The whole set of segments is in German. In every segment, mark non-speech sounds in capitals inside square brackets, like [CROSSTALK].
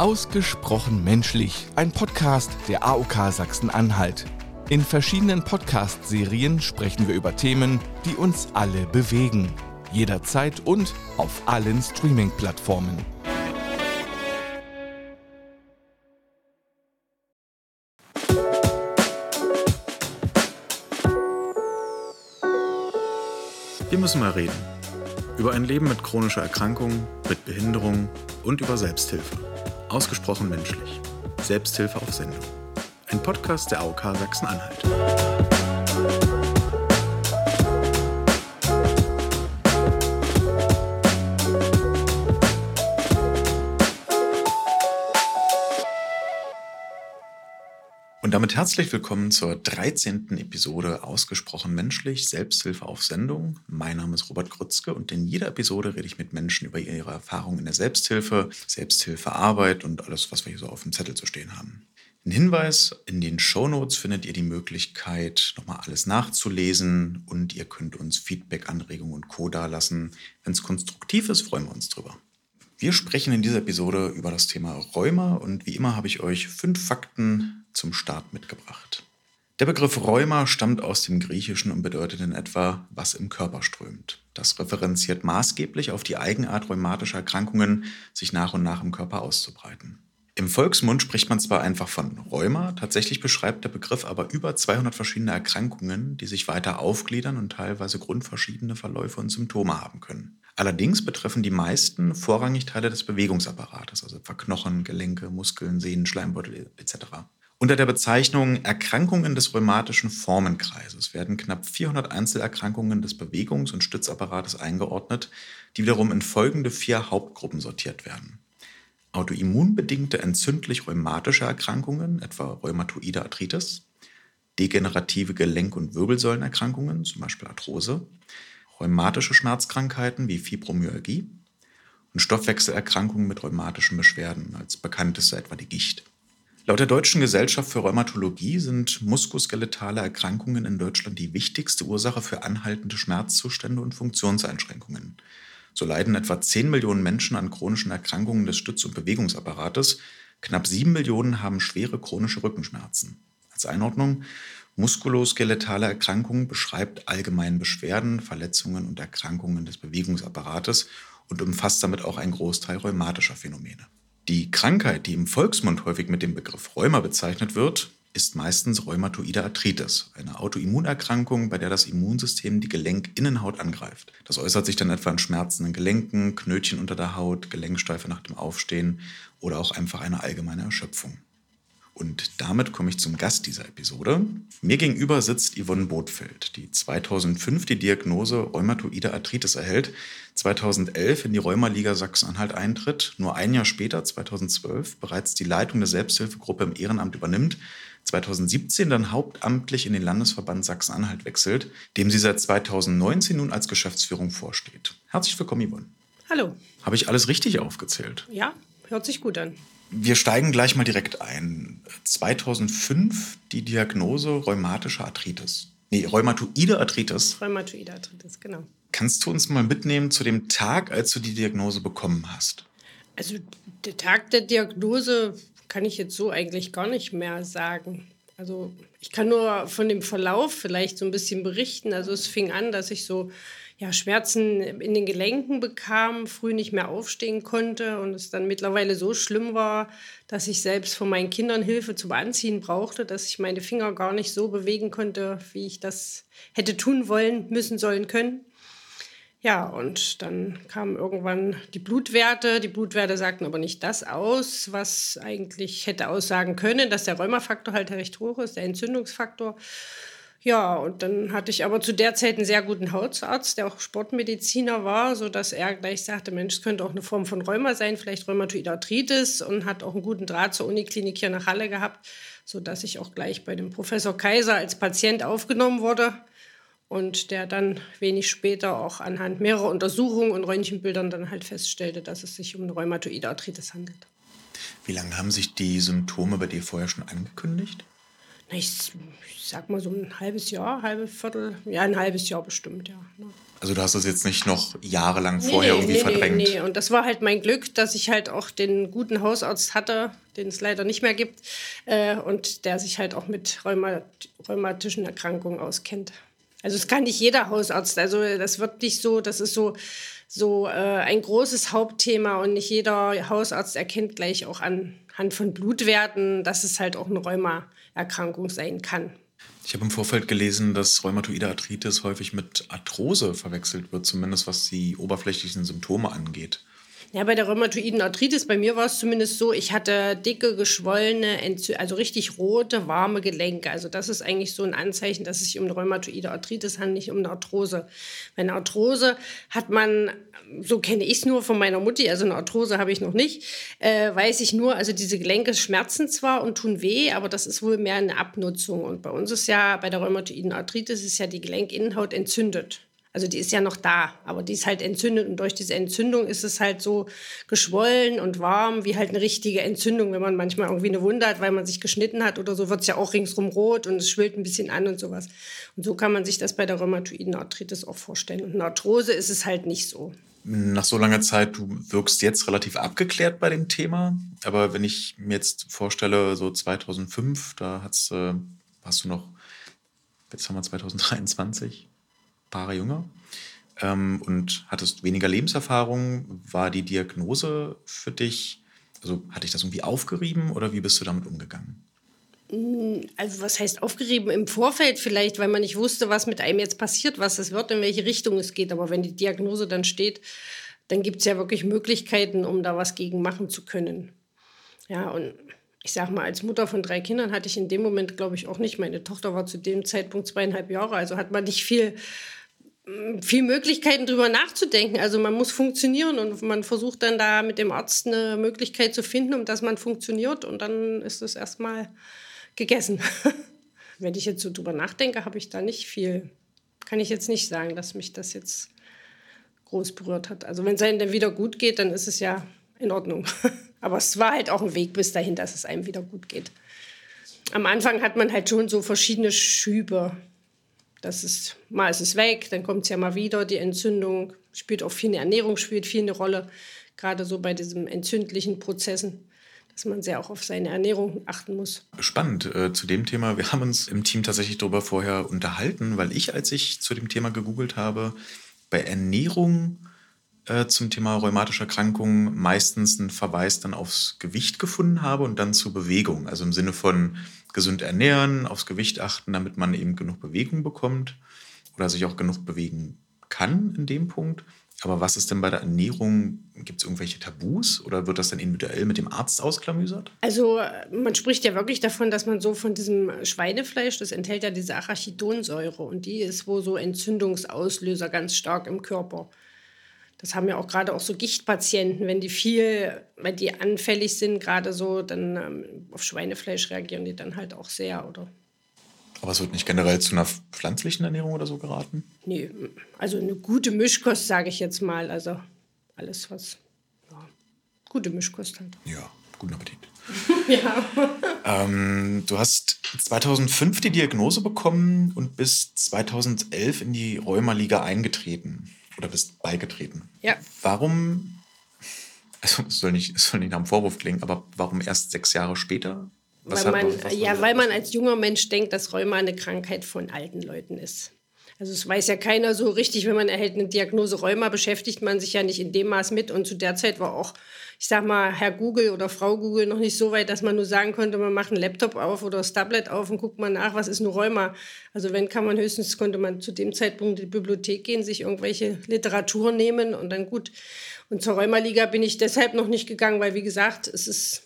Ausgesprochen menschlich, ein Podcast der AOK Sachsen-Anhalt. In verschiedenen Podcast-Serien sprechen wir über Themen, die uns alle bewegen. Jederzeit und auf allen Streaming-Plattformen. Wir müssen mal reden. Über ein Leben mit chronischer Erkrankung, mit Behinderung und über Selbsthilfe. Ausgesprochen menschlich. Selbsthilfe auf Sendung. Ein Podcast der AOK Sachsen-Anhalt. Und herzlich willkommen zur 13. Episode Ausgesprochen menschlich, Selbsthilfe auf Sendung. Mein Name ist Robert Grützke und in jeder Episode rede ich mit Menschen über ihre Erfahrungen in der Selbsthilfe, Selbsthilfearbeit und alles, was wir hier so auf dem Zettel zu stehen haben. Ein Hinweis, in den Shownotes findet ihr die Möglichkeit, nochmal alles nachzulesen und ihr könnt uns Feedback, Anregungen und Co. dalassen. Wenn es konstruktiv ist, freuen wir uns drüber. Wir sprechen in dieser Episode über das Thema Rheuma und wie immer habe ich euch fünf Fakten zum Start mitgebracht. Der Begriff Rheuma stammt aus dem Griechischen und bedeutet in etwa, was im Körper strömt. Das referenziert maßgeblich auf die Eigenart rheumatischer Erkrankungen, sich nach und nach im Körper auszubreiten. Im Volksmund spricht man zwar einfach von Rheuma, tatsächlich beschreibt der Begriff aber über 200 verschiedene Erkrankungen, die sich weiter aufgliedern und teilweise grundverschiedene Verläufe und Symptome haben können. Allerdings betreffen die meisten vorrangig Teile des Bewegungsapparates, also etwa Knochen, Gelenke, Muskeln, Sehnen, Schleimbeutel etc. Unter der Bezeichnung Erkrankungen des rheumatischen Formenkreises werden knapp 400 Einzelerkrankungen des Bewegungs- und Stützapparates eingeordnet, die wiederum in folgende vier Hauptgruppen sortiert werden. Autoimmunbedingte entzündlich-rheumatische Erkrankungen, etwa rheumatoide Arthritis, degenerative Gelenk- und Wirbelsäulenerkrankungen, zum Beispiel Arthrose, rheumatische Schmerzkrankheiten wie Fibromyalgie und Stoffwechselerkrankungen mit rheumatischen Beschwerden, als bekannteste etwa die Gicht. Laut der Deutschen Gesellschaft für Rheumatologie sind muskuloskeletale Erkrankungen in Deutschland die wichtigste Ursache für anhaltende Schmerzzustände und Funktionseinschränkungen. So leiden etwa 10 Millionen Menschen an chronischen Erkrankungen des Stütz- und Bewegungsapparates. Knapp 7 Millionen haben schwere chronische Rückenschmerzen. Als Einordnung, Muskuloskeletale Erkrankungen beschreibt allgemein Beschwerden, Verletzungen und Erkrankungen des Bewegungsapparates und umfasst damit auch einen Großteil rheumatischer Phänomene. Die Krankheit, die im Volksmund häufig mit dem Begriff Rheuma bezeichnet wird, ist meistens rheumatoide Arthritis, eine Autoimmunerkrankung, bei der das Immunsystem die Gelenkinnenhaut angreift. Das äußert sich dann etwa in Schmerzen in Gelenken, Knötchen unter der Haut, Gelenksteife nach dem Aufstehen oder auch einfach eine allgemeine Erschöpfung. Und damit komme ich zum Gast dieser Episode. Mir gegenüber sitzt Yvonne Botfeld, die 2005 die Diagnose Rheumatoide Arthritis erhält, 2011 in die Rheumaliga Sachsen-Anhalt eintritt, nur ein Jahr später, 2012, bereits die Leitung der Selbsthilfegruppe im Ehrenamt übernimmt, 2017 dann hauptamtlich in den Landesverband Sachsen-Anhalt wechselt, dem sie seit 2019 nun als Geschäftsführung vorsteht. Herzlich willkommen, Yvonne. Hallo. Habe ich alles richtig aufgezählt? Ja, hört sich gut an. Wir steigen gleich mal direkt ein. 2005 die Diagnose rheumatische Arthritis. Nee, rheumatoide Arthritis. Rheumatoide Arthritis, genau. Kannst du uns mal mitnehmen zu dem Tag, als du die Diagnose bekommen hast? Also der Tag der Diagnose kann ich jetzt so eigentlich gar nicht mehr sagen. Also ich kann nur von dem Verlauf vielleicht so ein bisschen berichten. Also es fing an, dass ich so ja, Schmerzen in den Gelenken bekam, früh nicht mehr aufstehen konnte und es dann mittlerweile so schlimm war, dass ich selbst von meinen Kindern Hilfe zum Anziehen brauchte, dass ich meine Finger gar nicht so bewegen konnte, wie ich das hätte tun wollen, müssen, sollen können. Ja, und dann kamen irgendwann die Blutwerte. Die Blutwerte sagten aber nicht das aus, was eigentlich hätte aussagen können, dass der Rheumafaktor halt recht hoch ist, der Entzündungsfaktor. Ja, und dann hatte ich aber zu der Zeit einen sehr guten Hautarzt, der auch Sportmediziner war, sodass er gleich sagte, Mensch, es könnte auch eine Form von Rheuma sein, vielleicht Rheumatoide Arthritis und hat auch einen guten Draht zur Uniklinik hier nach Halle gehabt, sodass ich auch gleich bei dem Professor Kaiser als Patient aufgenommen wurde und der dann wenig später auch anhand mehrerer Untersuchungen und Röntgenbildern dann halt feststellte, dass es sich um eine Rheumatoide Arthritis handelt. Wie lange haben sich die Symptome bei dir vorher schon angekündigt? Ich, ich sag mal so ein halbes Jahr, halbe Viertel, ja, ein halbes Jahr bestimmt, ja. Ne. Also du hast das jetzt nicht noch jahrelang nee, vorher irgendwie nee, verdrängt? Nee, nee, und das war halt mein Glück, dass ich halt auch den guten Hausarzt hatte, den es leider nicht mehr gibt, äh, und der sich halt auch mit Rheumat rheumatischen Erkrankungen auskennt. Also es kann nicht jeder Hausarzt, also das wird nicht so, das ist so, so äh, ein großes Hauptthema und nicht jeder Hausarzt erkennt gleich auch anhand von Blutwerten, dass es halt auch eine Rheumaerkrankung sein kann. Ich habe im Vorfeld gelesen, dass rheumatoide Arthritis häufig mit Arthrose verwechselt wird, zumindest was die oberflächlichen Symptome angeht. Ja, bei der rheumatoiden Arthritis, bei mir war es zumindest so, ich hatte dicke, geschwollene, also richtig rote, warme Gelenke. Also das ist eigentlich so ein Anzeichen, dass es sich um eine rheumatoide Arthritis handelt, nicht um eine Arthrose. Bei einer Arthrose hat man, so kenne ich es nur von meiner Mutti, also eine Arthrose habe ich noch nicht, äh, weiß ich nur, also diese Gelenke schmerzen zwar und tun weh, aber das ist wohl mehr eine Abnutzung. Und bei uns ist ja, bei der rheumatoiden Arthritis ist ja die Gelenkinnenhaut entzündet. Also die ist ja noch da, aber die ist halt entzündet und durch diese Entzündung ist es halt so geschwollen und warm, wie halt eine richtige Entzündung, wenn man manchmal irgendwie eine Wunde hat, weil man sich geschnitten hat oder so, wird es ja auch ringsrum rot und es schwillt ein bisschen an und sowas. Und so kann man sich das bei der rheumatoiden Arthritis auch vorstellen. Und eine Arthrose ist es halt nicht so. Nach so langer Zeit, du wirkst jetzt relativ abgeklärt bei dem Thema, aber wenn ich mir jetzt vorstelle, so 2005, da hat's, äh, hast du noch, jetzt haben wir 2023, Paare jünger ähm, und hattest weniger Lebenserfahrung. War die Diagnose für dich, also hatte ich das irgendwie aufgerieben oder wie bist du damit umgegangen? Mm, also was heißt aufgerieben im Vorfeld vielleicht, weil man nicht wusste, was mit einem jetzt passiert, was es wird, in welche Richtung es geht. Aber wenn die Diagnose dann steht, dann gibt es ja wirklich Möglichkeiten, um da was gegen machen zu können. Ja, und ich sag mal, als Mutter von drei Kindern hatte ich in dem Moment, glaube ich, auch nicht. Meine Tochter war zu dem Zeitpunkt zweieinhalb Jahre, also hat man nicht viel viel Möglichkeiten drüber nachzudenken. Also man muss funktionieren und man versucht dann da mit dem Arzt eine Möglichkeit zu finden, um dass man funktioniert und dann ist es erstmal gegessen. [LAUGHS] Wenn ich jetzt so drüber nachdenke, habe ich da nicht viel, kann ich jetzt nicht sagen, dass mich das jetzt groß berührt hat. Also wenn es einem dann wieder gut geht, dann ist es ja in Ordnung. [LAUGHS] Aber es war halt auch ein Weg bis dahin, dass es einem wieder gut geht. Am Anfang hat man halt schon so verschiedene Schübe das ist, mal ist es weg, dann kommt es ja mal wieder. Die Entzündung spielt auch viel, eine Ernährung spielt viel eine Rolle, gerade so bei diesen entzündlichen Prozessen dass man sehr auch auf seine Ernährung achten muss. Spannend äh, zu dem Thema. Wir haben uns im Team tatsächlich darüber vorher unterhalten, weil ich, als ich zu dem Thema gegoogelt habe, bei Ernährung äh, zum Thema rheumatische Erkrankungen meistens einen Verweis dann aufs Gewicht gefunden habe und dann zur Bewegung. Also im Sinne von gesund ernähren, aufs Gewicht achten, damit man eben genug Bewegung bekommt oder sich auch genug bewegen kann in dem Punkt. Aber was ist denn bei der Ernährung? Gibt es irgendwelche Tabus oder wird das dann individuell mit dem Arzt ausklamüsert? Also man spricht ja wirklich davon, dass man so von diesem Schweinefleisch, das enthält ja diese Arachidonsäure und die ist wohl so Entzündungsauslöser ganz stark im Körper. Das haben ja auch gerade auch so Gichtpatienten, wenn die viel, wenn die anfällig sind, gerade so, dann ähm, auf Schweinefleisch reagieren die dann halt auch sehr, oder? Aber es wird nicht generell zu einer pflanzlichen Ernährung oder so geraten? Nee, also eine gute Mischkost, sage ich jetzt mal. Also alles, was, ja, gute Mischkost halt. Ja, guten Appetit. [LAUGHS] ja. Ähm, du hast 2005 die Diagnose bekommen und bist 2011 in die Rheuma-Liga eingetreten oder bist beigetreten. Ja. Warum, also es soll nicht, es soll nicht nach einem Vorwurf klingen, aber warum erst sechs Jahre später? Was weil man, hat, ja, weil man als junger Mensch denkt, dass Rheuma eine Krankheit von alten Leuten ist. Also es weiß ja keiner so richtig, wenn man erhält eine Diagnose Rheuma, beschäftigt man sich ja nicht in dem Maß mit. Und zu der Zeit war auch, ich sag mal, Herr Google oder Frau Google noch nicht so weit, dass man nur sagen konnte, man macht einen Laptop auf oder das Tablet auf und guckt mal nach, was ist ein Rheuma. Also wenn kann man höchstens, konnte man zu dem Zeitpunkt in die Bibliothek gehen, sich irgendwelche Literatur nehmen und dann gut. Und zur Rheumaliga bin ich deshalb noch nicht gegangen, weil wie gesagt, es ist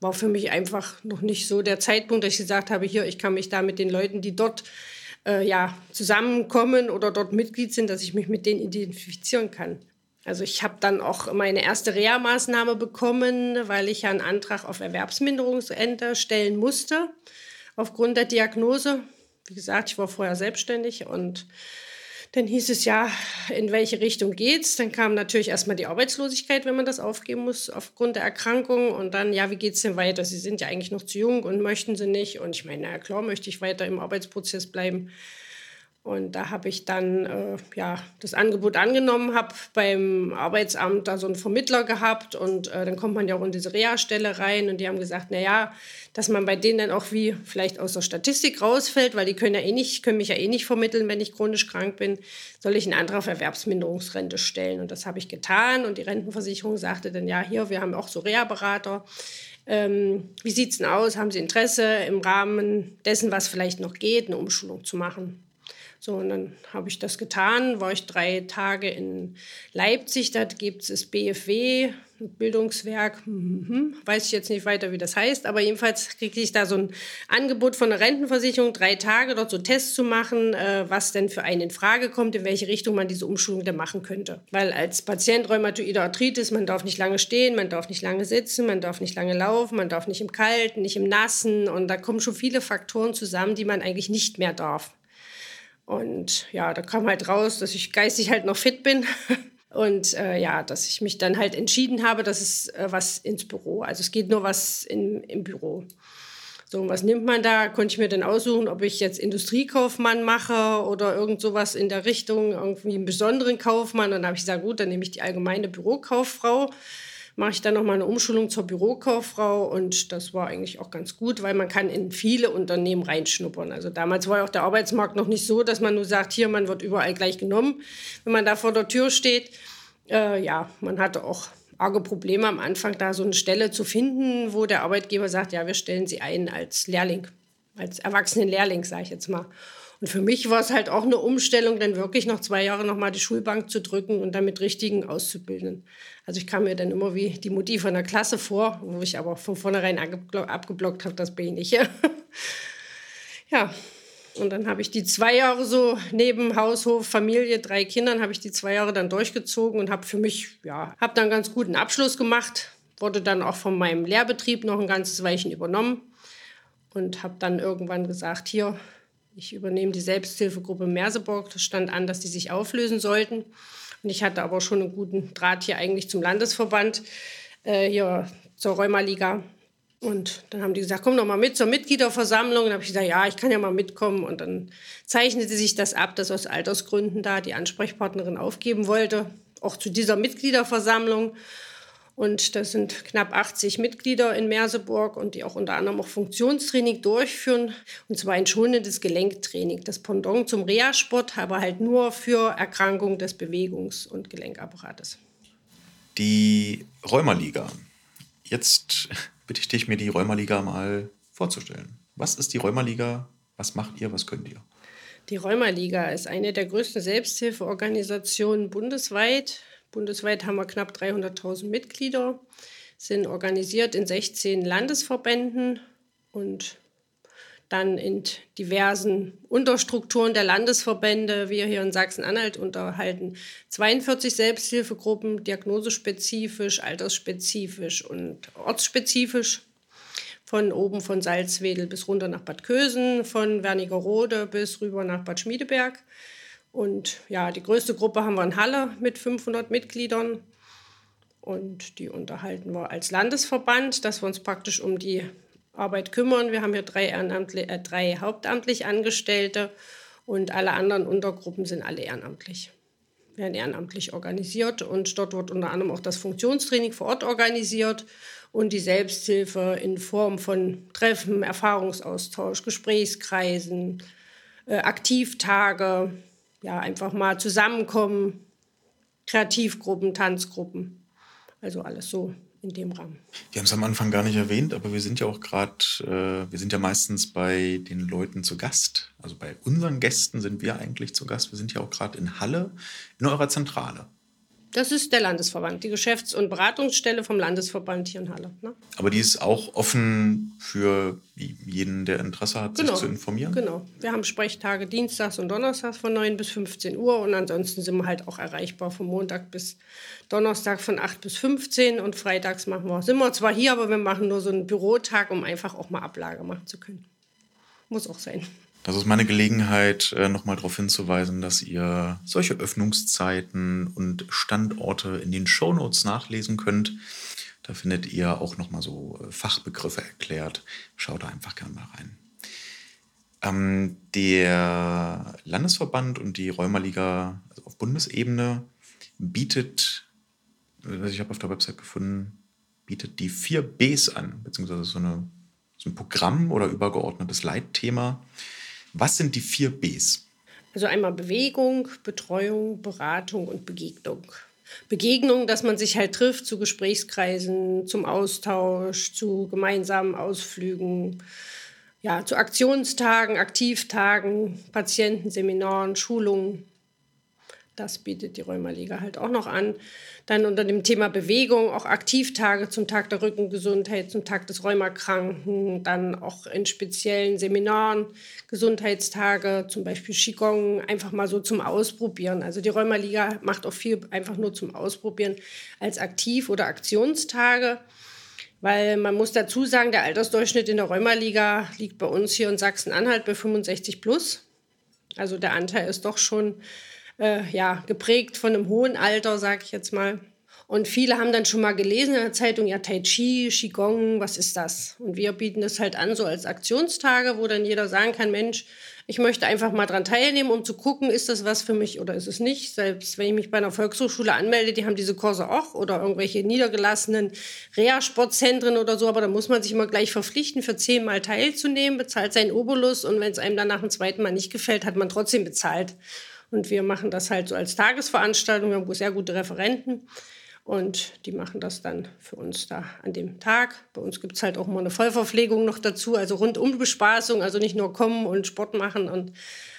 war für mich einfach noch nicht so der Zeitpunkt, dass ich gesagt habe, hier, ich kann mich da mit den Leuten, die dort äh, ja, zusammenkommen oder dort Mitglied sind, dass ich mich mit denen identifizieren kann. Also ich habe dann auch meine erste Reha-Maßnahme bekommen, weil ich ja einen Antrag auf Erwerbsminderungsende stellen musste aufgrund der Diagnose. Wie gesagt, ich war vorher selbstständig und Dann hieß es ja, in welche Richtung geht's? Dann kam natürlich erstmal die Arbeitslosigkeit, wenn man das aufgeben muss aufgrund der Erkrankung. Und dann, ja, wie geht's denn weiter? Sie sind ja eigentlich noch zu jung und möchten sie nicht. Und ich meine, na klar, möchte ich weiter im Arbeitsprozess bleiben. Und da habe ich dann äh, ja, das Angebot angenommen, habe beim Arbeitsamt da so einen Vermittler gehabt und äh, dann kommt man ja auch in diese Reha-Stelle rein und die haben gesagt, na ja, dass man bei denen dann auch wie vielleicht aus der Statistik rausfällt, weil die können ja eh nicht, können mich ja eh nicht vermitteln, wenn ich chronisch krank bin, soll ich einen Antrag auf Erwerbsminderungsrente stellen. Und das habe ich getan und die Rentenversicherung sagte dann, ja, hier, wir haben auch so Reha-Berater. Ähm, wie sieht es denn aus? Haben Sie Interesse im Rahmen dessen, was vielleicht noch geht, eine Umschulung zu machen? So, und dann habe ich das getan, war ich drei Tage in Leipzig, da gibt es das BFW, Bildungswerk, mhm, weiß ich jetzt nicht weiter, wie das heißt, aber jedenfalls kriege ich da so ein Angebot von der Rentenversicherung, drei Tage dort so Tests zu machen, äh, was denn für einen in Frage kommt, in welche Richtung man diese Umschulung denn machen könnte. Weil als Patient Rheumatoide Arthritis, man darf nicht lange stehen, man darf nicht lange sitzen, man darf nicht lange laufen, man darf nicht im Kalten, nicht im Nassen und da kommen schon viele Faktoren zusammen, die man eigentlich nicht mehr darf. Und ja, da kam halt raus, dass ich geistig halt noch fit bin. [LAUGHS] Und äh, ja, dass ich mich dann halt entschieden habe, dass es äh, was ins Büro. Also es geht nur was in, im Büro. So, und was nimmt man da? Konnte ich mir dann aussuchen, ob ich jetzt Industriekaufmann mache oder irgend sowas in der Richtung, irgendwie einen besonderen Kaufmann. Und dann habe ich gesagt, gut, dann nehme ich die allgemeine Bürokauffrau mache ich dann noch mal eine Umschulung zur Bürokauffrau und das war eigentlich auch ganz gut, weil man kann in viele Unternehmen reinschnuppern. Also damals war ja auch der Arbeitsmarkt noch nicht so, dass man nur sagt, hier, man wird überall gleich genommen, wenn man da vor der Tür steht. Äh, ja, man hatte auch arge Probleme am Anfang, da so eine Stelle zu finden, wo der Arbeitgeber sagt, ja, wir stellen Sie ein als Lehrling, als Erwachsenenlehrling, sage ich jetzt mal. Und für mich war es halt auch eine Umstellung, dann wirklich noch zwei Jahre noch mal die Schulbank zu drücken und damit richtigen auszubilden. Also ich kam mir dann immer wie die Mutti von der Klasse vor, wo ich aber von vornherein abgeblockt habe, das bin ich. [LAUGHS] ja, und dann habe ich die zwei Jahre so neben Haushof, Familie, drei Kindern, habe ich die zwei Jahre dann durchgezogen und habe für mich, ja, habe dann ganz guten Abschluss gemacht, wurde dann auch von meinem Lehrbetrieb noch ein ganzes Weilchen übernommen und habe dann irgendwann gesagt, hier, ich übernehme die Selbsthilfegruppe Merseburg. Das stand an, dass die sich auflösen sollten. Und ich hatte aber schon einen guten Draht hier eigentlich zum Landesverband, äh, hier zur Rheumaliga. Und dann haben die gesagt, komm doch mal mit zur Mitgliederversammlung. Und dann habe ich gesagt, ja, ich kann ja mal mitkommen. Und dann zeichnete sich das ab, dass aus Altersgründen da die Ansprechpartnerin aufgeben wollte, auch zu dieser Mitgliederversammlung. Und das sind knapp 80 Mitglieder in Merseburg und die auch unter anderem auch Funktionstraining durchführen. Und zwar ein schonendes Gelenktraining, das Pendant zum Reha-Sport, aber halt nur für Erkrankungen des Bewegungs- und Gelenkapparates. Die Rheumaliga. Jetzt bitte ich dich, mir die Rheumaliga mal vorzustellen. Was ist die Rheumaliga? Was macht ihr? Was könnt ihr? Die Rheumaliga ist eine der größten Selbsthilfeorganisationen bundesweit Bundesweit haben wir knapp 300.000 Mitglieder, sind organisiert in 16 Landesverbänden und dann in diversen Unterstrukturen der Landesverbände. Wir hier in Sachsen-Anhalt unterhalten 42 Selbsthilfegruppen, diagnosespezifisch, altersspezifisch und ortsspezifisch. Von oben von Salzwedel bis runter nach Bad Kösen, von Wernigerode bis rüber nach Bad Schmiedeberg. Und ja, die größte Gruppe haben wir in Halle mit 500 Mitgliedern. Und die unterhalten wir als Landesverband, dass wir uns praktisch um die Arbeit kümmern. Wir haben hier drei, äh, drei hauptamtlich Angestellte und alle anderen Untergruppen sind alle ehrenamtlich. Werden ehrenamtlich organisiert und dort wird unter anderem auch das Funktionstraining vor Ort organisiert und die Selbsthilfe in Form von Treffen, Erfahrungsaustausch, Gesprächskreisen, äh, Aktivtage, ja, einfach mal zusammenkommen, Kreativgruppen, Tanzgruppen, also alles so in dem Rahmen. Wir haben es am Anfang gar nicht erwähnt, aber wir sind ja auch gerade, äh, wir sind ja meistens bei den Leuten zu Gast. Also bei unseren Gästen sind wir eigentlich zu Gast. Wir sind ja auch gerade in Halle, in eurer Zentrale. Das ist der Landesverband, die Geschäfts- und Beratungsstelle vom Landesverband hier in Halle. Ne? Aber die ist auch offen für jeden, der Interesse hat, genau. sich zu informieren? Genau. Wir haben Sprechtage dienstags und donnerstags von 9 bis 15 Uhr und ansonsten sind wir halt auch erreichbar von Montag bis Donnerstag von 8 bis 15 und freitags machen wir, sind wir zwar hier, aber wir machen nur so einen Bürotag, um einfach auch mal Ablage machen zu können. Muss auch sein. Das ist meine Gelegenheit, äh, nochmal darauf hinzuweisen, dass ihr solche Öffnungszeiten und Standorte in den Shownotes nachlesen könnt. Da findet ihr auch nochmal so äh, Fachbegriffe erklärt. Schaut da einfach gerne mal rein. Ähm, der Landesverband und die Rheumaliga also auf Bundesebene bietet, äh, ich habe auf der Website gefunden, bietet die vier Bs an, beziehungsweise so, eine, so ein Programm oder übergeordnetes Leitthema was sind die vier Bs? Also einmal Bewegung, Betreuung, Beratung und Begegnung. Begegnung, dass man sich halt trifft zu Gesprächskreisen, zum Austausch, zu gemeinsamen Ausflügen, ja, zu Aktionstagen, Aktivtagen, Patientenseminaren, Schulungen. Das bietet die Rheumaliga halt auch noch an. Dann unter dem Thema Bewegung auch Aktivtage zum Tag der Rückengesundheit, zum Tag des Rheumakranken, dann auch in speziellen Seminaren Gesundheitstage, zum Beispiel Qigong, einfach mal so zum Ausprobieren. Also die Rheumaliga macht auch viel einfach nur zum Ausprobieren als Aktiv- oder Aktionstage. Weil man muss dazu sagen, der Altersdurchschnitt in der Rheumaliga liegt bei uns hier in Sachsen-Anhalt bei 65 plus. Also der Anteil ist doch schon äh, ja, geprägt von einem hohen Alter, sage ich jetzt mal. Und viele haben dann schon mal gelesen in der Zeitung, ja, Tai Chi, Qigong, was ist das? Und wir bieten das halt an, so als Aktionstage, wo dann jeder sagen kann, Mensch, ich möchte einfach mal dran teilnehmen, um zu gucken, ist das was für mich oder ist es nicht. Selbst wenn ich mich bei einer Volkshochschule anmelde, die haben diese Kurse auch oder irgendwelche niedergelassenen Reha-Sportzentren oder so, aber da muss man sich immer gleich verpflichten, für zehnmal teilzunehmen, bezahlt seinen Obolus und wenn es einem dann nach dem zweiten Mal nicht gefällt, hat man trotzdem bezahlt. Und wir machen das halt so als Tagesveranstaltung. Wir haben sehr gute Referenten. Und die machen das dann für uns da an dem Tag. Bei uns gibt es halt auch mal eine Vollverpflegung noch dazu, also rundum Bespaßung, also nicht nur kommen und Sport machen und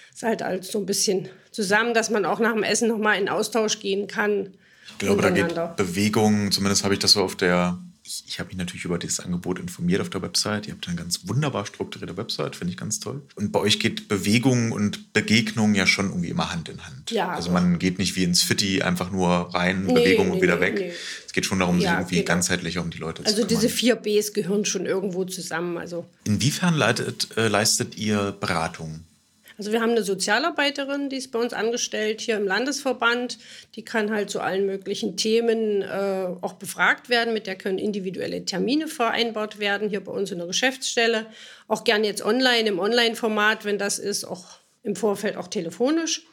es ist halt alles so ein bisschen zusammen, dass man auch nach dem Essen nochmal in Austausch gehen kann. Ich glaube, da geht Bewegung, zumindest habe ich das so auf der ich, ich habe mich natürlich über dieses Angebot informiert auf der Website. Ihr habt eine ganz wunderbar strukturierte Website, finde ich ganz toll. Und bei euch geht Bewegung und Begegnung ja schon irgendwie immer Hand in Hand. Ja, also man geht nicht wie ins Fitti einfach nur rein, nee, Bewegung nee, und wieder nee, weg. Es geht schon darum, ja, sich irgendwie genau. ganzheitlicher um die Leute also zu kümmern. Also diese vier Bs gehören schon irgendwo zusammen. Also. Inwiefern leitet, äh, leistet ihr Beratung? Also wir haben eine Sozialarbeiterin, die ist bei uns angestellt hier im Landesverband. Die kann halt zu allen möglichen Themen äh, auch befragt werden. Mit der können individuelle Termine vereinbart werden, hier bei uns in der Geschäftsstelle. Auch gerne jetzt online, im Online-Format, wenn das ist, auch im Vorfeld auch telefonisch.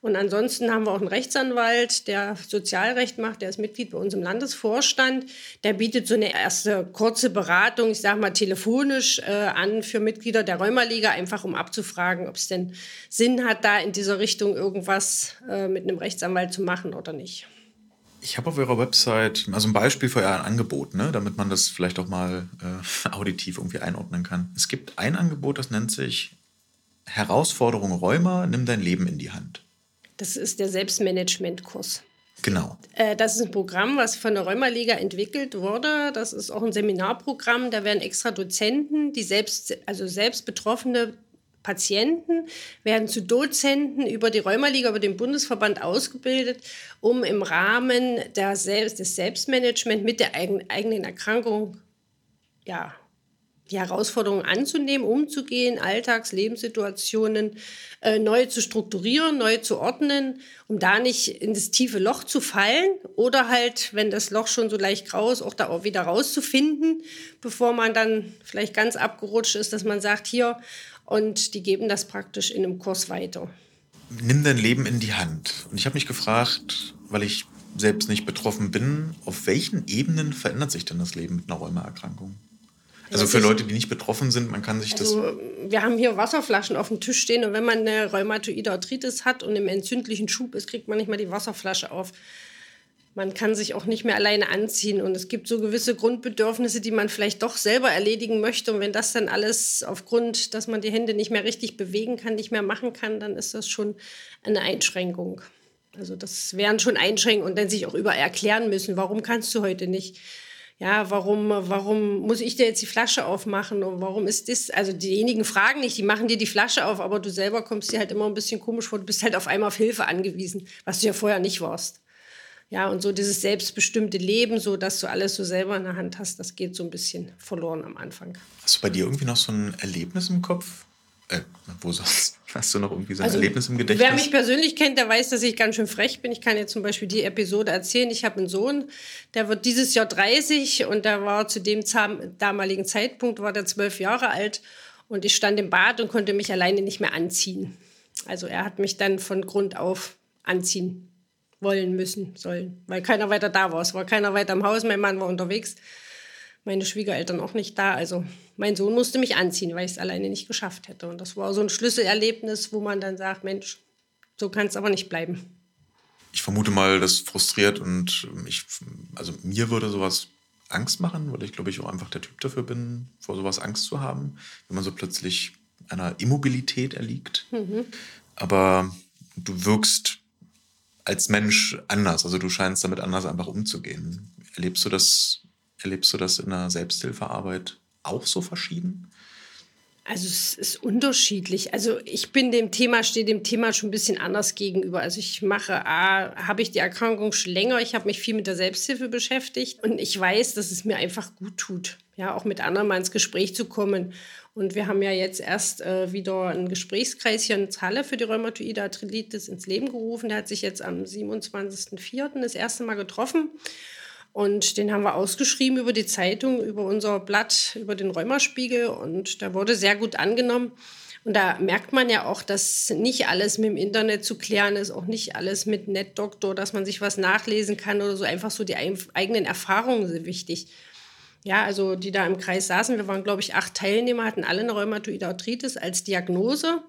Und ansonsten haben wir auch einen Rechtsanwalt, der Sozialrecht macht, der ist Mitglied bei uns im Landesvorstand. Der bietet so eine erste kurze Beratung, ich sage mal telefonisch, äh, an für Mitglieder der Rheumaliga, einfach um abzufragen, ob es denn Sinn hat, da in dieser Richtung irgendwas äh, mit einem Rechtsanwalt zu machen oder nicht. Ich habe auf eurer Website also ein Beispiel für euer Angebot, ne, damit man das vielleicht auch mal äh, [LAUGHS] auditiv irgendwie einordnen kann. Es gibt ein Angebot, das nennt sich Herausforderung Rheuma, nimm dein Leben in die Hand. Das ist der Selbstmanagement-Kurs. Genau. Äh, das ist ein Programm, was von der Rheumaliga entwickelt wurde. Das ist auch ein Seminarprogramm. Da werden extra Dozenten, die selbst, also selbst betroffene Patienten, werden zu Dozenten über die Rheumaliga, über den Bundesverband ausgebildet, um im Rahmen der Selbst, des Selbstmanagements mit der eigenen Erkrankung ja, die Herausforderungen anzunehmen, umzugehen, Alltagslebenssituationen äh, neu zu strukturieren, neu zu ordnen, um da nicht in das tiefe Loch zu fallen oder halt, wenn das Loch schon so leicht grau ist, auch da auch wieder rauszufinden, bevor man dann vielleicht ganz abgerutscht ist, dass man sagt, hier, und die geben das praktisch in einem Kurs weiter. Nimm dein Leben in die Hand. Und ich habe mich gefragt, weil ich selbst nicht betroffen bin, auf welchen Ebenen verändert sich denn das Leben mit einer Rheumaerkrankung? Also für Leute, die nicht betroffen sind, man kann sich also, das. Wir haben hier Wasserflaschen auf dem Tisch stehen und wenn man eine rheumatoide Arthritis hat und im entzündlichen Schub ist, kriegt man nicht mal die Wasserflasche auf. Man kann sich auch nicht mehr alleine anziehen und es gibt so gewisse Grundbedürfnisse, die man vielleicht doch selber erledigen möchte. Und wenn das dann alles aufgrund, dass man die Hände nicht mehr richtig bewegen kann, nicht mehr machen kann, dann ist das schon eine Einschränkung. Also das wären schon Einschränkungen und dann sich auch über erklären müssen, warum kannst du heute nicht? Ja, warum, warum muss ich dir jetzt die Flasche aufmachen und warum ist das? Also diejenigen fragen nicht, die machen dir die Flasche auf, aber du selber kommst dir halt immer ein bisschen komisch vor. Du bist halt auf einmal auf Hilfe angewiesen, was du ja vorher nicht warst. Ja, und so dieses selbstbestimmte Leben, so dass du alles so selber in der Hand hast, das geht so ein bisschen verloren am Anfang. Hast du bei dir irgendwie noch so ein Erlebnis im Kopf, Äh, wo sonst? [LAUGHS] Hast du noch irgendwie so ein also, Erlebnis im Gedächtnis? Wer mich persönlich kennt, der weiß, dass ich ganz schön frech bin. Ich kann jetzt zum Beispiel die Episode erzählen. Ich habe einen Sohn, der wird dieses Jahr 30 und der war zu dem damaligen Zeitpunkt, war der zwölf Jahre alt und ich stand im Bad und konnte mich alleine nicht mehr anziehen. Also er hat mich dann von Grund auf anziehen wollen, müssen, sollen, weil keiner weiter da war. Es war keiner weiter im Haus, mein Mann war unterwegs meine Schwiegereltern auch nicht da. Also mein Sohn musste mich anziehen, weil ich es alleine nicht geschafft hätte. Und das war so ein Schlüsselerlebnis, wo man dann sagt, Mensch, so kann es aber nicht bleiben. Ich vermute mal, das frustriert und ich, also mir würde sowas Angst machen, weil ich glaube ich auch einfach der Typ dafür bin, vor sowas Angst zu haben, wenn man so plötzlich einer Immobilität erliegt. Mhm. Aber du wirkst als Mensch anders, also du scheinst damit anders einfach umzugehen. Erlebst du das Erlebst du das in der Selbsthilfearbeit auch so verschieden? Also es ist unterschiedlich. Also ich bin dem Thema, stehe dem Thema schon ein bisschen anders gegenüber. Also ich mache, A, habe ich die Erkrankung schon länger, ich habe mich viel mit der Selbsthilfe beschäftigt und ich weiß, dass es mir einfach gut tut, ja, auch mit anderen mal ins Gespräch zu kommen. Und wir haben ja jetzt erst äh, wieder einen Gesprächskreis hier in Halle für die Rheumatoide Arthritis ins Leben gerufen. Der hat sich jetzt am 27.04. das erste Mal getroffen. Und den haben wir ausgeschrieben über die Zeitung, über unser Blatt, über den Rheumaspiegel. Und der wurde sehr gut angenommen. Und da merkt man ja auch, dass nicht alles mit dem Internet zu klären ist, auch nicht alles mit NetDoktor, dass man sich was nachlesen kann oder so. Einfach so die eigenen Erfahrungen sind wichtig. Ja, also die da im Kreis saßen, wir waren, glaube ich, acht Teilnehmer, hatten alle eine Rheumatoide Arthritis als Diagnose,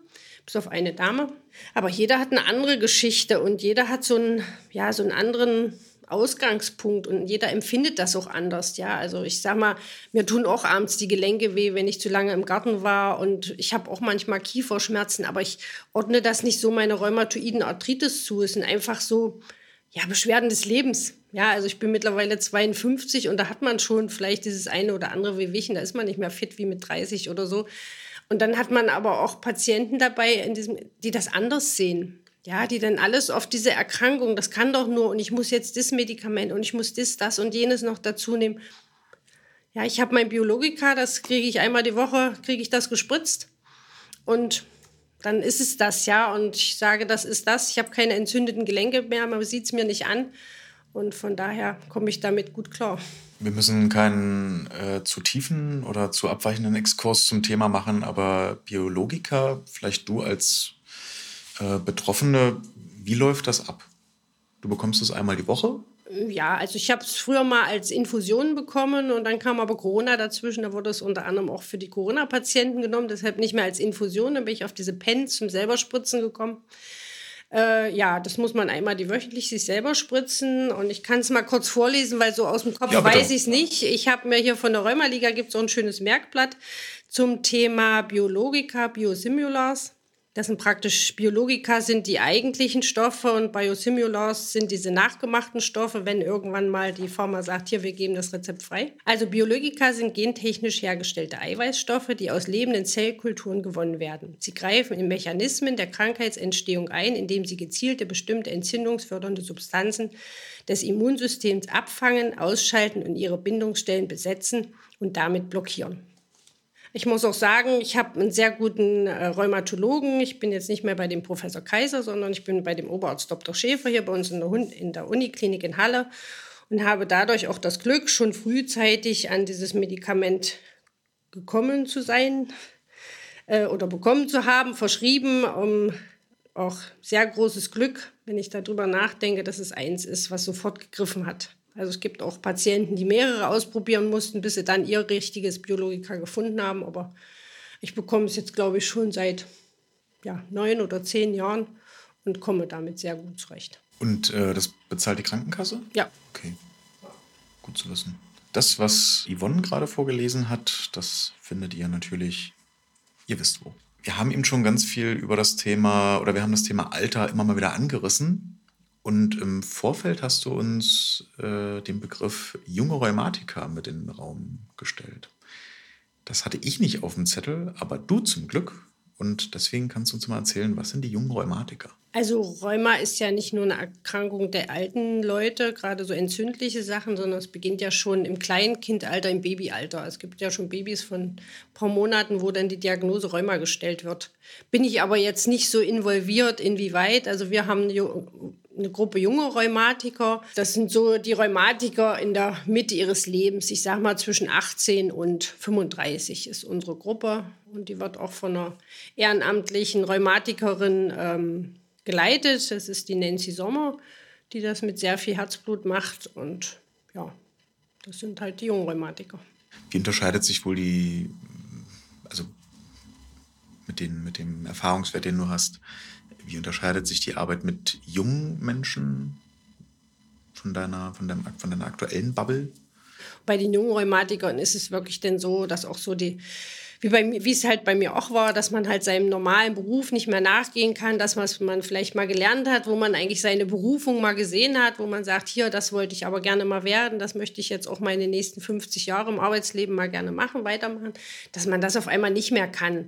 bis auf eine Dame. Aber jeder hat eine andere Geschichte und jeder hat so einen, ja, so einen anderen Ausgangspunkt und jeder empfindet das auch anders. Ja, also ich sag mal, mir tun auch abends die Gelenke weh, wenn ich zu lange im Garten war und ich habe auch manchmal Kieferschmerzen, aber ich ordne das nicht so meine rheumatoiden Arthritis zu. Es sind einfach so ja Beschwerden des Lebens. Ja, also ich bin mittlerweile 52 und da hat man schon vielleicht dieses eine oder andere Wehwehchen, da ist man nicht mehr fit wie mit 30 oder so. Und dann hat man aber auch Patienten dabei, in diesem, die das anders sehen ja, die dann alles auf diese Erkrankung, das kann doch nur und ich muss jetzt das Medikament und ich muss das, das und jenes noch dazu nehmen. Ja, ich habe mein Biologika, das kriege ich einmal die Woche, kriege ich das gespritzt und dann ist es das, ja. Und ich sage, das ist das. Ich habe keine entzündeten Gelenke mehr, man sieht es mir nicht an. Und von daher komme ich damit gut klar. Wir müssen keinen äh, zu tiefen oder zu abweichenden Exkurs zum Thema machen, aber Biologika, vielleicht du als äh, Betroffene, wie läuft das ab? Du bekommst es einmal die Woche? Ja, also ich habe es früher mal als Infusion bekommen und dann kam aber Corona dazwischen. Da wurde es unter anderem auch für die Corona-Patienten genommen, deshalb nicht mehr als Infusion. Dann bin ich auf diese Pens zum selber spritzen gekommen. Äh, ja, das muss man einmal die wöchentlich sich selber spritzen. Und ich kann es mal kurz vorlesen, weil so aus dem Kopf ja, weiß ich es nicht. Ich habe mir hier von der Rheumaliga gibt es so ein schönes Merkblatt zum Thema Biologika, Biosimulars. Das sind praktisch Biologika sind die eigentlichen Stoffe und Biosimulars sind diese nachgemachten Stoffe, wenn irgendwann mal die Firma sagt, hier, wir geben das Rezept frei. Also Biologika sind gentechnisch hergestellte Eiweißstoffe, die aus lebenden Zellkulturen gewonnen werden. Sie greifen in Mechanismen der Krankheitsentstehung ein, indem sie gezielte bestimmte entzündungsfördernde Substanzen des Immunsystems abfangen, ausschalten und ihre Bindungsstellen besetzen und damit blockieren. Ich muss auch sagen, ich habe einen sehr guten äh, Rheumatologen. Ich bin jetzt nicht mehr bei dem Professor Kaiser, sondern ich bin bei dem Oberarzt Dr. Schäfer hier bei uns in der, Hund in der Uniklinik in Halle und habe dadurch auch das Glück, schon frühzeitig an dieses Medikament gekommen zu sein äh, oder bekommen zu haben, verschrieben. Um, auch sehr großes Glück, wenn ich darüber nachdenke, dass es eins ist, was sofort gegriffen hat. Also es gibt auch Patienten, die mehrere ausprobieren mussten, bis sie dann ihr richtiges Biologika gefunden haben. Aber ich bekomme es jetzt, glaube ich, schon seit ja, neun oder zehn Jahren und komme damit sehr gut zurecht. Und äh, das bezahlt die Krankenkasse? Ja. Okay. Gut zu wissen. Das, was Yvonne gerade vorgelesen hat, das findet ihr natürlich, ihr wisst wo. Wir haben eben schon ganz viel über das Thema, oder wir haben das Thema Alter immer mal wieder angerissen. Und im Vorfeld hast du uns äh, den Begriff junge Rheumatiker mit in den Raum gestellt. Das hatte ich nicht auf dem Zettel, aber du zum Glück. Und deswegen kannst du uns mal erzählen, was sind die jungen Rheumatiker? Also Rheuma ist ja nicht nur eine Erkrankung der alten Leute, gerade so entzündliche Sachen, sondern es beginnt ja schon im Kleinkindalter, im Babyalter. Es gibt ja schon Babys von ein paar Monaten, wo dann die Diagnose Rheuma gestellt wird. Bin ich aber jetzt nicht so involviert, inwieweit. Also wir haben eine Gruppe junge Rheumatiker. Das sind so die Rheumatiker in der Mitte ihres Lebens. Ich sage mal zwischen 18 und 35 ist unsere Gruppe. Und die wird auch von einer ehrenamtlichen Rheumatikerin ähm, geleitet. Das ist die Nancy Sommer, die das mit sehr viel Herzblut macht. Und ja, das sind halt die jungen Rheumatiker. Wie unterscheidet sich wohl die, also mit, den, mit dem Erfahrungswert, den du hast, wie unterscheidet sich die Arbeit mit jungen Menschen von deiner, von deinem, von deiner aktuellen Bubble? Bei den jungen Rheumatikern ist es wirklich denn so, dass auch so die wie, bei, wie es halt bei mir auch war, dass man halt seinem normalen Beruf nicht mehr nachgehen kann, dass was man vielleicht mal gelernt hat, wo man eigentlich seine Berufung mal gesehen hat, wo man sagt, hier, das wollte ich aber gerne mal werden, das möchte ich jetzt auch meine nächsten 50 Jahre im Arbeitsleben mal gerne machen, weitermachen, dass man das auf einmal nicht mehr kann.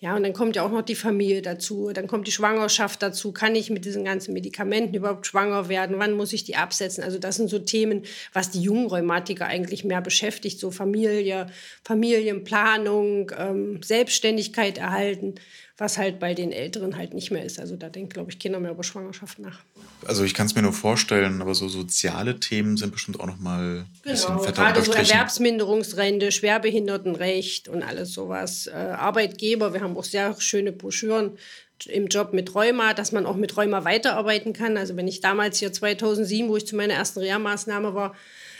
Ja, und dann kommt ja auch noch die Familie dazu, dann kommt die Schwangerschaft dazu. Kann ich mit diesen ganzen Medikamenten überhaupt schwanger werden? Wann muss ich die absetzen? Also das sind so Themen, was die jungen Rheumatiker eigentlich mehr beschäftigt, so Familie, Familienplanung, ähm, Selbstständigkeit erhalten was halt bei den Älteren halt nicht mehr ist. Also da denkt, glaube ich, Kinder mehr über Schwangerschaft nach. Also ich kann es mir nur vorstellen, aber so soziale Themen sind bestimmt auch noch mal ein genau, bisschen fetter gerade so Erwerbsminderungsrente, Schwerbehindertenrecht und alles sowas. Äh, Arbeitgeber, wir haben auch sehr schöne Broschüren im Job mit Rheuma, dass man auch mit Rheuma weiterarbeiten kann. Also wenn ich damals hier 2007, wo ich zu meiner ersten Reha-Maßnahme war,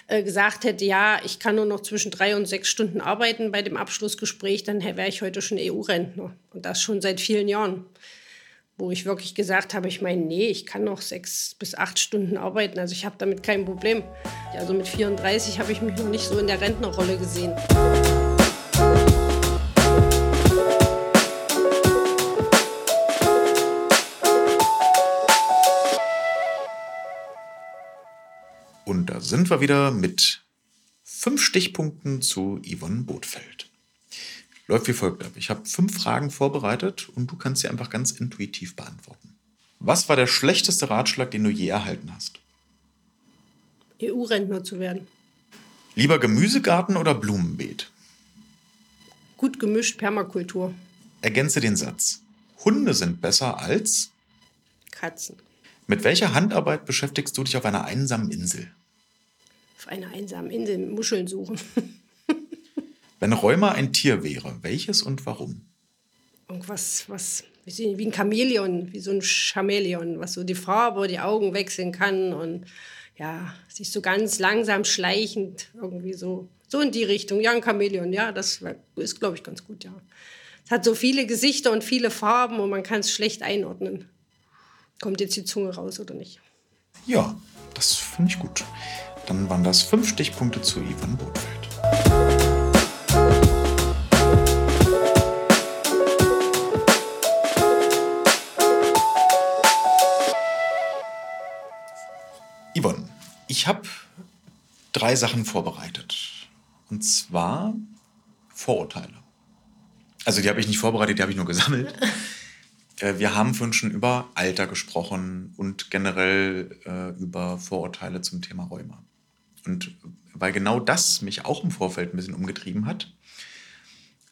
äh, gesagt hätte, ja, ich kann nur noch zwischen drei und sechs Stunden arbeiten bei dem Abschlussgespräch, dann wäre ich heute schon EU-Rentner. Und das schon seit vielen Jahren. Wo ich wirklich gesagt habe, ich meine, nee, ich kann noch sechs bis acht Stunden arbeiten. Also ich habe damit kein Problem. Also mit 34 habe ich mich noch nicht so in der Rentnerrolle gesehen. Und da sind wir wieder mit fünf Stichpunkten zu Yvonne Bothfeld. Läuft wie folgt ab. Ich habe fünf Fragen vorbereitet und du kannst sie einfach ganz intuitiv beantworten. Was war der schlechteste Ratschlag, den du je erhalten hast? EU-Rentner zu werden. Lieber Gemüsegarten oder Blumenbeet? Gut gemischt Permakultur. Ergänze den Satz. Hunde sind besser als Katzen. Mit welcher Handarbeit beschäftigst du dich auf einer einsamen Insel? auf einer einsamen Insel Muscheln suchen. [LAUGHS] Wenn Rheuma ein Tier wäre, welches und warum? Irgendwas, was wie ein Chamäleon, wie so ein Chamäleon, was so die Farbe, die Augen wechseln kann und ja, sich so ganz langsam schleichend irgendwie so, so in die Richtung. Ja, ein Chamäleon, ja, das ist, glaube ich, ganz gut, ja. Es hat so viele Gesichter und viele Farben und man kann es schlecht einordnen. Kommt jetzt die Zunge raus oder nicht? Ja, das finde ich gut. Dann waren das fünf Stichpunkte zu Ivan Bothfeld. Yvonne, ich habe drei Sachen vorbereitet. Und zwar Vorurteile. Also die habe ich nicht vorbereitet, die habe ich nur gesammelt. Äh, wir haben vorhin schon über Alter gesprochen und generell äh, über Vorurteile zum Thema Rheuma. Und weil genau das mich auch im Vorfeld ein bisschen umgetrieben hat,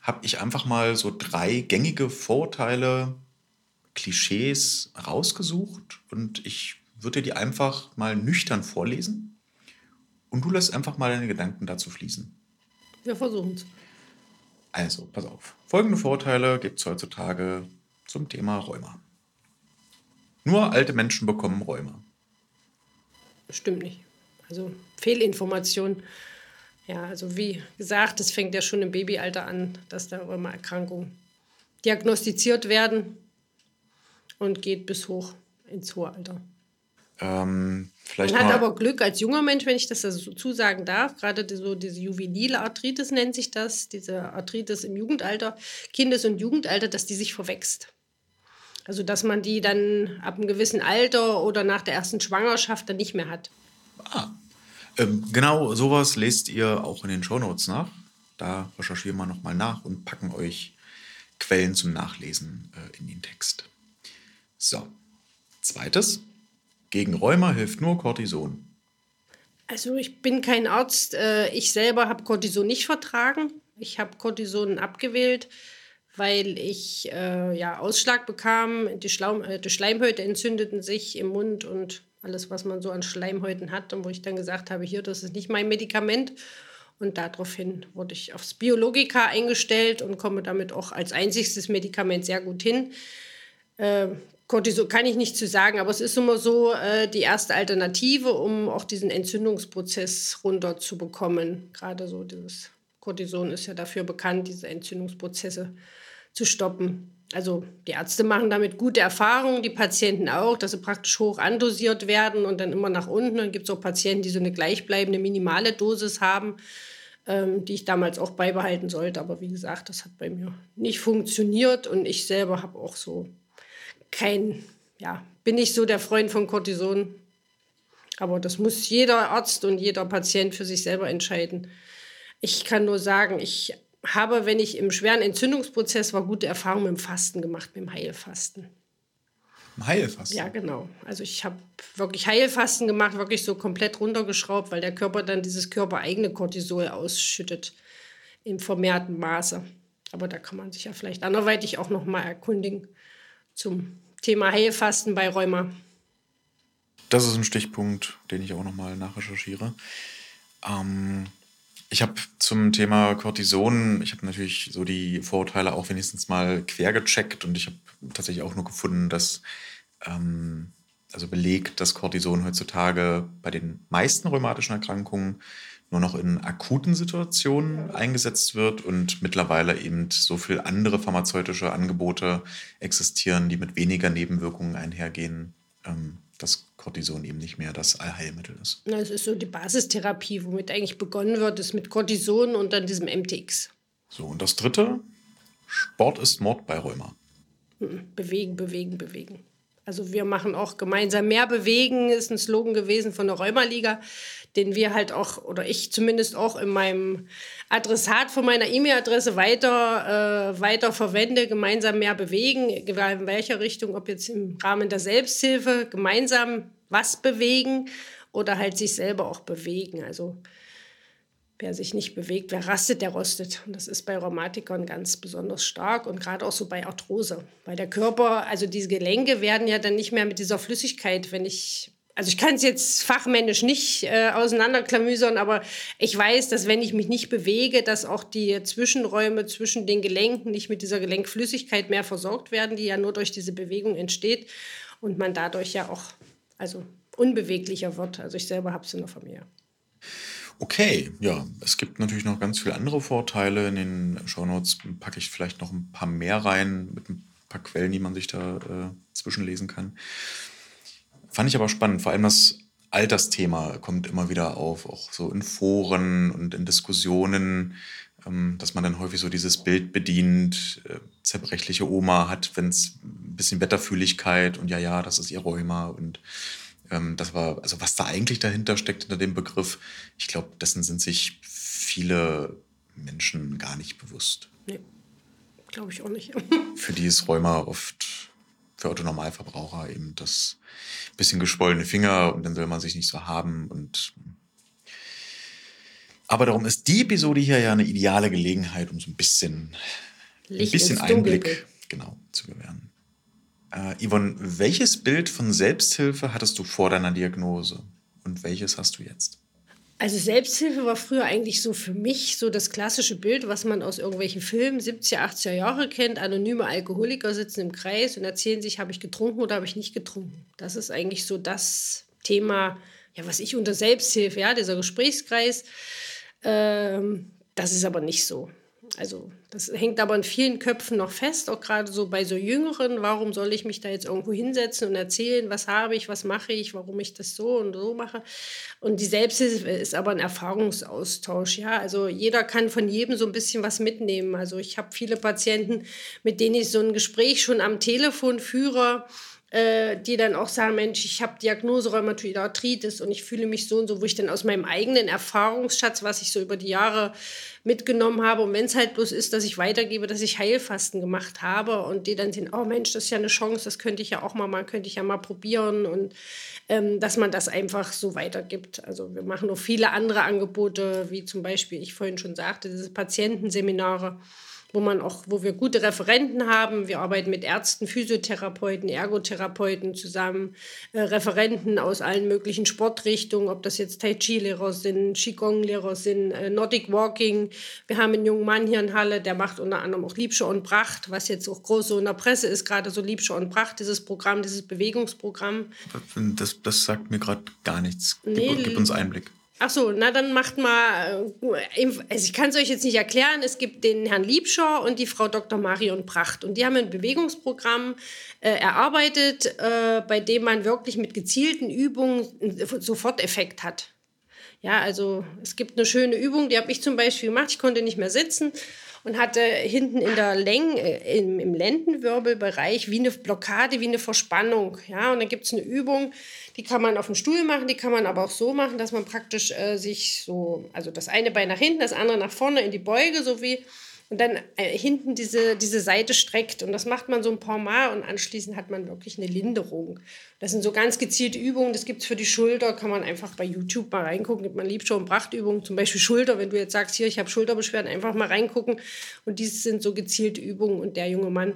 habe ich einfach mal so drei gängige Vorurteile, Klischees rausgesucht und ich würde die einfach mal nüchtern vorlesen und du lässt einfach mal deine Gedanken dazu fließen. Wir versuchen es. Also, pass auf. Folgende Vorurteile gibt es heutzutage zum Thema Rheuma. Nur alte Menschen bekommen Rheuma. Stimmt nicht. Also Fehlinformation. Ja, also wie gesagt, es fängt ja schon im Babyalter an, dass da immer Erkrankungen diagnostiziert werden und geht bis hoch ins hohe Alter. Ähm, Man hat aber Glück als junger Mensch, wenn ich das so zusagen darf, gerade so diese juvenile Arthritis nennt sich das, diese Arthritis im Jugendalter, Kindes- und Jugendalter, dass die sich verwächst. Also dass man die dann ab einem gewissen Alter oder nach der ersten Schwangerschaft dann nicht mehr hat. Ah, ähm, genau sowas lest ihr auch in den Shownotes nach. Da recherchieren wir nochmal nach und packen euch Quellen zum Nachlesen äh, in den Text. So, zweites. Gegen Rheuma hilft nur Cortison. Also ich bin kein Arzt. Äh, ich selber habe Cortison nicht vertragen. Ich habe Cortison abgewählt, weil ich äh, ja, Ausschlag bekam. Die, Schlaum, äh, die Schleimhäute entzündeten sich im Mund und alles, was man so an Schleimhäuten hat. Und wo ich dann gesagt habe, hier, das ist nicht mein Medikament. Und daraufhin wurde ich aufs Biologika eingestellt und komme damit auch als einziges Medikament sehr gut hin. Äh, Cortison kann ich nicht zu sagen, aber es ist immer so äh, die erste Alternative, um auch diesen Entzündungsprozess runterzubekommen. Gerade so dieses Cortison ist ja dafür bekannt, diese Entzündungsprozesse zu stoppen. Also die Ärzte machen damit gute Erfahrungen, die Patienten auch, dass sie praktisch hoch andosiert werden und dann immer nach unten. Dann gibt es auch Patienten, die so eine gleichbleibende minimale Dosis haben, ähm, die ich damals auch beibehalten sollte. Aber wie gesagt, das hat bei mir nicht funktioniert und ich selber habe auch so kein, ja, bin nicht so der Freund von Cortison. Aber das muss jeder Arzt und jeder Patient für sich selber entscheiden. Ich kann nur sagen, ich habe, wenn ich im schweren Entzündungsprozess war, gute Erfahrungen mit dem Fasten gemacht, mit dem Heilfasten. Heilfasten? Ja, genau. Also ich habe wirklich Heilfasten gemacht, wirklich so komplett runtergeschraubt, weil der Körper dann dieses körpereigene Cortisol ausschüttet im vermehrten Maße. Aber da kann man sich ja vielleicht anderweitig auch noch mal erkundigen zum Thema Heilfasten bei Rheuma. Das ist ein Stichpunkt, den ich auch noch mal nachrecherchiere. Ähm, ich habe zum Thema Cortison, ich habe natürlich so die Vorurteile auch wenigstens mal quer gecheckt und ich habe tatsächlich auch nur gefunden, dass ähm, also belegt, dass Cortison heutzutage bei den meisten rheumatischen Erkrankungen nur noch in akuten Situationen eingesetzt wird und mittlerweile eben so viele andere pharmazeutische Angebote existieren, die mit weniger Nebenwirkungen einhergehen, ähm, dass Cortison eben nicht mehr das Allheilmittel ist. Das ist so die Basistherapie, womit eigentlich begonnen wird, ist mit Cortison und dann diesem MTX. So, und das dritte, Sport ist Mord bei Rheuma. Hm, bewegen, bewegen, bewegen. Also wir machen auch gemeinsam mehr bewegen, ist ein Slogan gewesen von der Rheumaliga, den wir halt auch, oder ich zumindest auch in meinem Adressat von meiner E-Mail-Adresse weiter, äh, weiter verwende, gemeinsam mehr bewegen, egal in welcher Richtung, ob jetzt im Rahmen der Selbsthilfe, gemeinsam was bewegen oder halt sich selber auch bewegen. Also wer sich nicht bewegt, wer rastet, der rostet. Und das ist bei Rheumatikern ganz besonders stark und gerade auch so bei Arthrose. Weil der Körper, also diese Gelenke werden ja dann nicht mehr mit dieser Flüssigkeit, wenn ich also ich kann es jetzt fachmännisch nicht äh, auseinanderklamüsern, aber ich weiß, dass wenn ich mich nicht bewege, dass auch die Zwischenräume zwischen den Gelenken nicht mit dieser Gelenkflüssigkeit mehr versorgt werden, die ja nur durch diese Bewegung entsteht und man dadurch ja auch also unbeweglicher wird. Also ich selber habe es in der Familie. Okay, ja, es gibt natürlich noch ganz viele andere Vorteile. In den Shownotes packe ich vielleicht noch ein paar mehr rein mit ein paar Quellen, die man sich da äh, zwischenlesen kann. Fand ich aber spannend, vor allem das Altersthema kommt immer wieder auf, auch so in Foren und in Diskussionen, ähm, dass man dann häufig so dieses Bild bedient, äh, zerbrechliche Oma hat, wenn es ein bisschen Wetterfühligkeit und ja, ja, das ist ihr Rheuma und ähm, das war, also was da eigentlich dahinter steckt, hinter dem Begriff, ich glaube, dessen sind sich viele Menschen gar nicht bewusst. Nee, glaube ich auch nicht. Für die ist Rheuma oft für Autonormalverbraucher eben das bisschen geschwollene Finger und dann soll man sich nicht so haben und aber darum ist die Episode hier ja eine ideale Gelegenheit, um so ein bisschen, Licht ein bisschen Einblick genau, zu gewähren. Äh, Yvonne, welches Bild von Selbsthilfe hattest du vor deiner Diagnose und welches hast du jetzt? Also Selbsthilfe war früher eigentlich so für mich so das klassische Bild, was man aus irgendwelchen Filmen 70er, 80er Jahre kennt. Anonyme Alkoholiker sitzen im Kreis und erzählen sich, habe ich getrunken oder habe ich nicht getrunken. Das ist eigentlich so das Thema, ja, was ich unter Selbsthilfe, ja, dieser Gesprächskreis. Ähm, das ist aber nicht so. Also das hängt aber in vielen Köpfen noch fest, auch gerade so bei so Jüngeren. Warum soll ich mich da jetzt irgendwo hinsetzen und erzählen, was habe ich, was mache ich, warum ich das so und so mache? Und die Selbsthilfe ist aber ein Erfahrungsaustausch. Ja, also jeder kann von jedem so ein bisschen was mitnehmen. Also ich habe viele Patienten, mit denen ich so ein Gespräch schon am Telefon führe äh, die dann auch sagen, Mensch, ich habe Diagnose Rheumatoide Arthritis und ich fühle mich so und so, wo ich dann aus meinem eigenen Erfahrungsschatz, was ich so über die Jahre mitgenommen habe und wenn es halt bloß ist, dass ich weitergebe, dass ich Heilfasten gemacht habe und die dann sehen, oh Mensch, das ist ja eine Chance, das könnte ich ja auch mal, mal könnte ich ja mal probieren und ähm, dass man das einfach so weitergibt. Also wir machen noch viele andere Angebote, wie zum Beispiel, ich vorhin schon sagte, diese Patientenseminare wo man auch, wo wir gute Referenten haben. Wir arbeiten mit Ärzten, Physiotherapeuten, Ergotherapeuten zusammen, äh, Referenten aus allen möglichen Sportrichtungen, ob das jetzt Tai Chi-Lehrer sind, Qigong-Lehrer sind, äh, Nordic Walking. Wir haben einen jungen Mann hier in Halle, der macht unter anderem auch Liebscher und Pracht, was jetzt auch groß so in der Presse ist, gerade so Liebscher und Pracht, dieses Programm, dieses Bewegungsprogramm. Das, das sagt mir gerade gar nichts. Gib, nee, gib uns Einblick. Ach so, na dann macht mal, äh, also ich kann es euch jetzt nicht erklären, es gibt den Herrn Liebschor und die Frau Dr. Marion Pracht und die haben ein Bewegungsprogramm äh, erarbeitet, äh, bei dem man wirklich mit gezielten Übungen einen Soforteffekt hat. Ja, also es gibt eine schöne Übung, die habe ich zum Beispiel gemacht, ich konnte nicht mehr sitzen und hatte hinten in der Länge, äh, im, im Lendenwirbelbereich wie eine Blockade, wie eine Verspannung. Ja, und dann gibt es eine Übung, die kann man auf dem Stuhl machen, die kann man aber auch so machen, dass man praktisch äh, sich so, also das eine Bein nach hinten, das andere nach vorne in die Beuge, so wie und dann äh, hinten diese, diese Seite streckt. Und das macht man so ein paar Mal und anschließend hat man wirklich eine Linderung. Das sind so ganz gezielte Übungen. Das gibt es für die Schulter, kann man einfach bei YouTube mal reingucken. Gibt man liebt schon Prachtübungen, zum Beispiel Schulter. Wenn du jetzt sagst, hier, ich habe Schulterbeschwerden, einfach mal reingucken. Und dies sind so gezielte Übungen. Und der junge Mann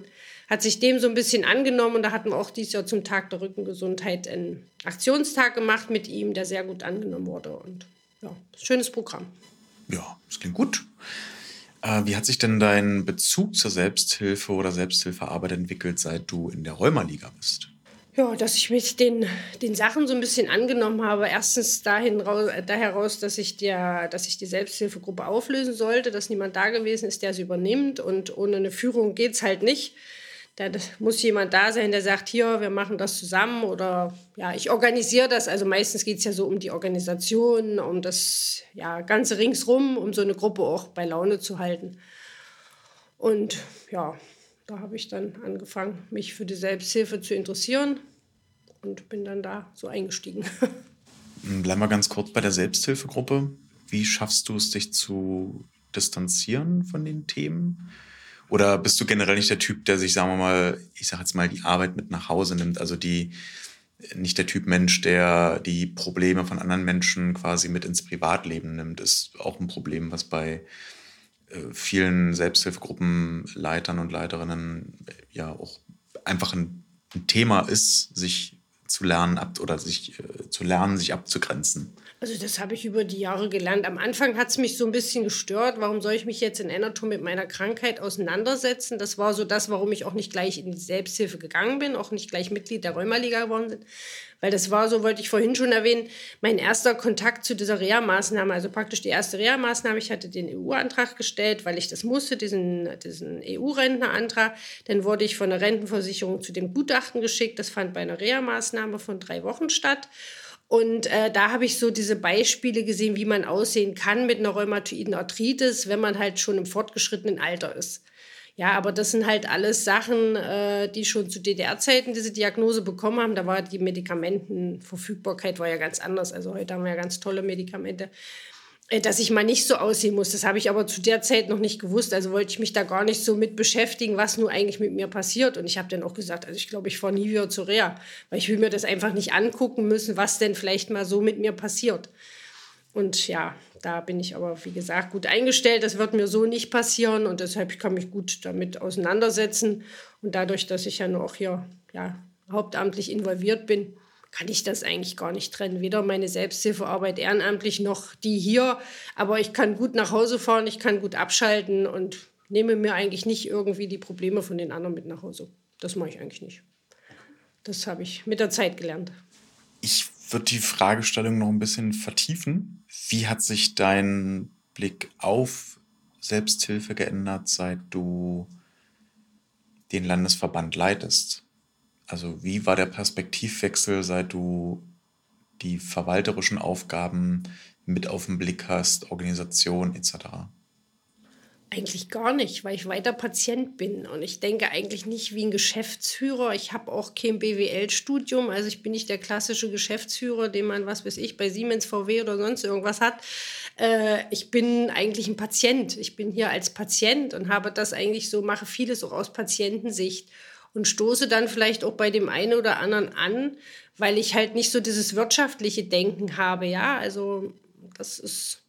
hat sich dem so ein bisschen angenommen. Und da hatten wir auch dieses Jahr zum Tag der Rückengesundheit einen Aktionstag gemacht mit ihm, der sehr gut angenommen wurde. Und ja, schönes Programm. Ja, das klingt gut. Äh, wie hat sich denn dein Bezug zur Selbsthilfe oder Selbsthilfearbeit entwickelt, seit du in der Rheumaliga bist? Ja, dass ich mich den, den Sachen so ein bisschen angenommen habe. Erstens dahin raus, daher raus, dass ich, der, dass ich die Selbsthilfegruppe auflösen sollte, dass niemand da gewesen ist, der sie übernimmt. Und ohne eine Führung geht es halt nicht. Da muss jemand da sein, der sagt, hier, wir machen das zusammen oder ja, ich organisiere das. Also meistens geht es ja so um die Organisation, um das ja, Ganze ringsrum, um so eine Gruppe auch bei Laune zu halten. Und ja, da habe ich dann angefangen, mich für die Selbsthilfe zu interessieren und bin dann da so eingestiegen. [LAUGHS] Bleiben wir ganz kurz bei der Selbsthilfegruppe. Wie schaffst du es, dich zu distanzieren von den Themen? Oder bist du generell nicht der Typ, der sich, sagen wir mal, ich sag jetzt mal, die Arbeit mit nach Hause nimmt? Also die nicht der Typ Mensch, der die Probleme von anderen Menschen quasi mit ins Privatleben nimmt, ist auch ein Problem, was bei äh, vielen Selbsthilfegruppenleitern und Leiterinnen äh, ja auch einfach ein, Thema ist, sich zu lernen ab oder sich äh, zu lernen, sich abzugrenzen. Also das habe ich über die Jahre gelernt. Am Anfang hat es mich so ein bisschen gestört. Warum soll ich mich jetzt in Enerton mit meiner Krankheit auseinandersetzen? Das war so das, warum ich auch nicht gleich in die Selbsthilfe gegangen bin, auch nicht gleich Mitglied der Rheumaliga geworden bin. Weil das war, so wollte ich vorhin schon erwähnen, mein erster Kontakt zu dieser Reha-Maßnahme, also praktisch die erste Reha-Maßnahme. Ich hatte den EU-Antrag gestellt, weil ich das musste, diesen, diesen EU-Rentnerantrag. Dann wurde ich von der Rentenversicherung zu dem Gutachten geschickt. Das fand bei einer Reha-Maßnahme von drei Wochen statt. Und äh, da habe ich so diese Beispiele gesehen, wie man aussehen kann mit einer rheumatoiden Arthritis, wenn man halt schon im fortgeschrittenen Alter ist. Ja, aber das sind halt alles Sachen, äh, die schon zu DDR-Zeiten diese Diagnose bekommen haben. Da war die Medikamentenverfügbarkeit war ja ganz anders. Also heute haben wir ja ganz tolle Medikamente. Äh, dass ich mal nicht so aussehen muss. Das habe ich aber zu der Zeit noch nicht gewusst. Also wollte ich mich da gar nicht so mit beschäftigen, was nun eigentlich mit mir passiert. Und ich habe dann auch gesagt, also ich glaube, ich fahre nie wieder zu Reha, weil ich will mir das einfach nicht angucken müssen, was denn vielleicht mal so mit mir passiert. Und ja, da bin ich aber, wie gesagt, gut eingestellt. Das wird mir so nicht passieren und deshalb kann ich mich gut damit auseinandersetzen. Und dadurch, dass ich ja nur auch hier ja, hauptamtlich involviert bin, kann ich das eigentlich gar nicht trennen. Weder meine Selbsthilfearbeit ehrenamtlich noch die hier. Aber ich kann gut nach Hause fahren, ich kann gut abschalten und nehme mir eigentlich nicht irgendwie die Probleme von den anderen mit nach Hause. Das mache ich eigentlich nicht. Das habe ich mit der Zeit gelernt. Ich würde die Fragestellung noch ein bisschen vertiefen. Wie hat sich dein Blick auf Selbsthilfe geändert, seit du den Landesverband leitest? Also wie war der Perspektivwechsel, seit du die verwalterischen Aufgaben mit auf den Blick hast, Organisation etc.? Eigentlich gar nicht, weil ich weiter Patient bin. Und ich denke eigentlich nicht wie ein Geschäftsführer. Ich habe auch kein BWL-Studium. Also ich bin nicht der klassische Geschäftsführer, den man, was weiß ich, bei Siemens, VW oder sonst irgendwas hat. Äh, ich bin eigentlich ein Patient. Ich bin hier als Patient und habe das eigentlich so, mache vieles auch aus Patientensicht und stoße dann vielleicht auch bei dem einen oder anderen an, weil ich halt nicht so dieses wirtschaftliche Denken habe. Ja, also das ist,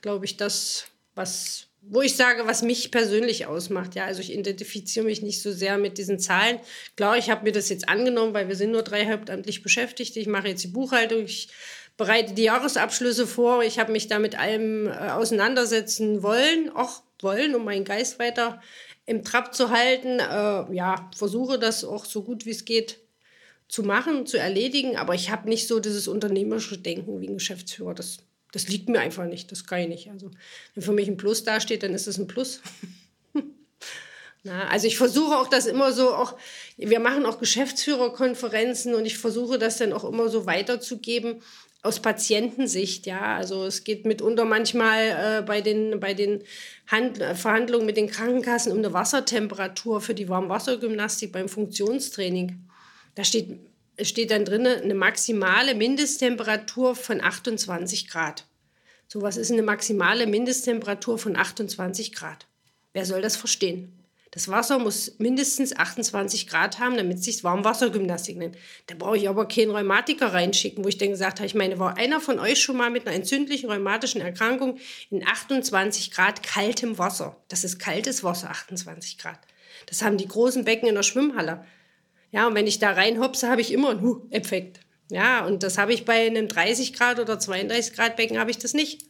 glaube ich, das, was wo ich sage, was mich persönlich ausmacht. Ja, also ich identifiziere mich nicht so sehr mit diesen Zahlen. Klar, ich habe mir das jetzt angenommen, weil wir sind nur drei hauptamtlich beschäftigt. Ich mache jetzt die Buchhaltung, ich bereite die Jahresabschlüsse vor. Ich habe mich da mit allem äh, auseinandersetzen wollen, auch wollen, um meinen Geist weiter im Trab zu halten. Äh, ja, versuche das auch so gut wie es geht zu machen, zu erledigen. Aber ich habe nicht so dieses unternehmerische Denken wie ein Geschäftsführer. Das das liegt mir einfach nicht, das kann ich nicht. Also, wenn für mich ein Plus dasteht, dann ist es ein Plus. [LAUGHS] Na, also ich versuche auch das immer so, auch wir machen auch Geschäftsführerkonferenzen und ich versuche das dann auch immer so weiterzugeben aus Patientensicht. Ja, also es geht mitunter manchmal äh, bei den, bei den Hand Verhandlungen mit den Krankenkassen um eine Wassertemperatur für die Warmwassergymnastik beim Funktionstraining. Da steht steht dann drin eine maximale Mindesttemperatur von 28 Grad. So, was ist eine maximale Mindesttemperatur von 28 Grad? Wer soll das verstehen? Das Wasser muss mindestens 28 Grad haben, damit es sich Warmwassergymnastik nennt. Da brauche ich aber keinen Rheumatiker reinschicken, wo ich dann gesagt habe, ich meine, war einer von euch schon mal mit einer entzündlichen rheumatischen Erkrankung in 28 Grad kaltem Wasser? Das ist kaltes Wasser, 28 Grad. Das haben die großen Becken in der Schwimmhalle. Ja, und wenn ich da reinhopse, habe ich immer einen Hu-Effekt. Ja, und das habe ich bei einem 30 Grad oder 32 Grad Becken habe ich das nicht.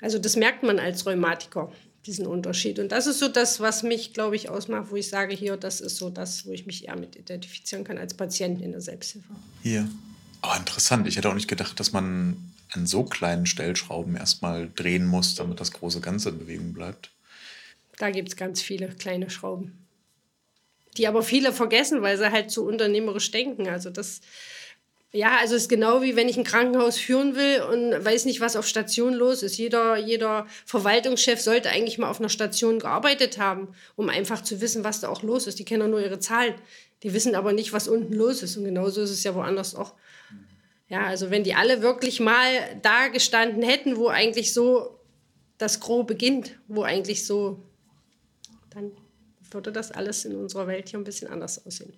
Also das merkt man als Rheumatiker, diesen Unterschied. Und das ist so das, was mich, glaube ich, ausmacht, wo ich sage, hier, das ist so das, wo ich mich eher mit identifizieren kann als Patient in der Selbsthilfe. Hier. Oh, interessant. Ich hätte auch nicht gedacht, dass man an so kleinen Stellschrauben erstmal drehen muss, damit das große Ganze in Bewegung bleibt. Da gibt es ganz viele kleine Schrauben die aber viele vergessen, weil sie halt so unternehmerisch denken. Also das, ja, also es ist genau wie wenn ich ein Krankenhaus führen will und weiß nicht, was auf Station los ist. Jeder, jeder Verwaltungschef sollte eigentlich mal auf einer Station gearbeitet haben, um einfach zu wissen, was da auch los ist. Die kennen nur ihre Zahlen. Die wissen aber nicht, was unten los ist. Und genauso ist es ja woanders auch. Ja, also wenn die alle wirklich mal da gestanden hätten, wo eigentlich so das Gros beginnt, wo eigentlich so dann würde das alles in unserer Welt hier ein bisschen anders aussehen.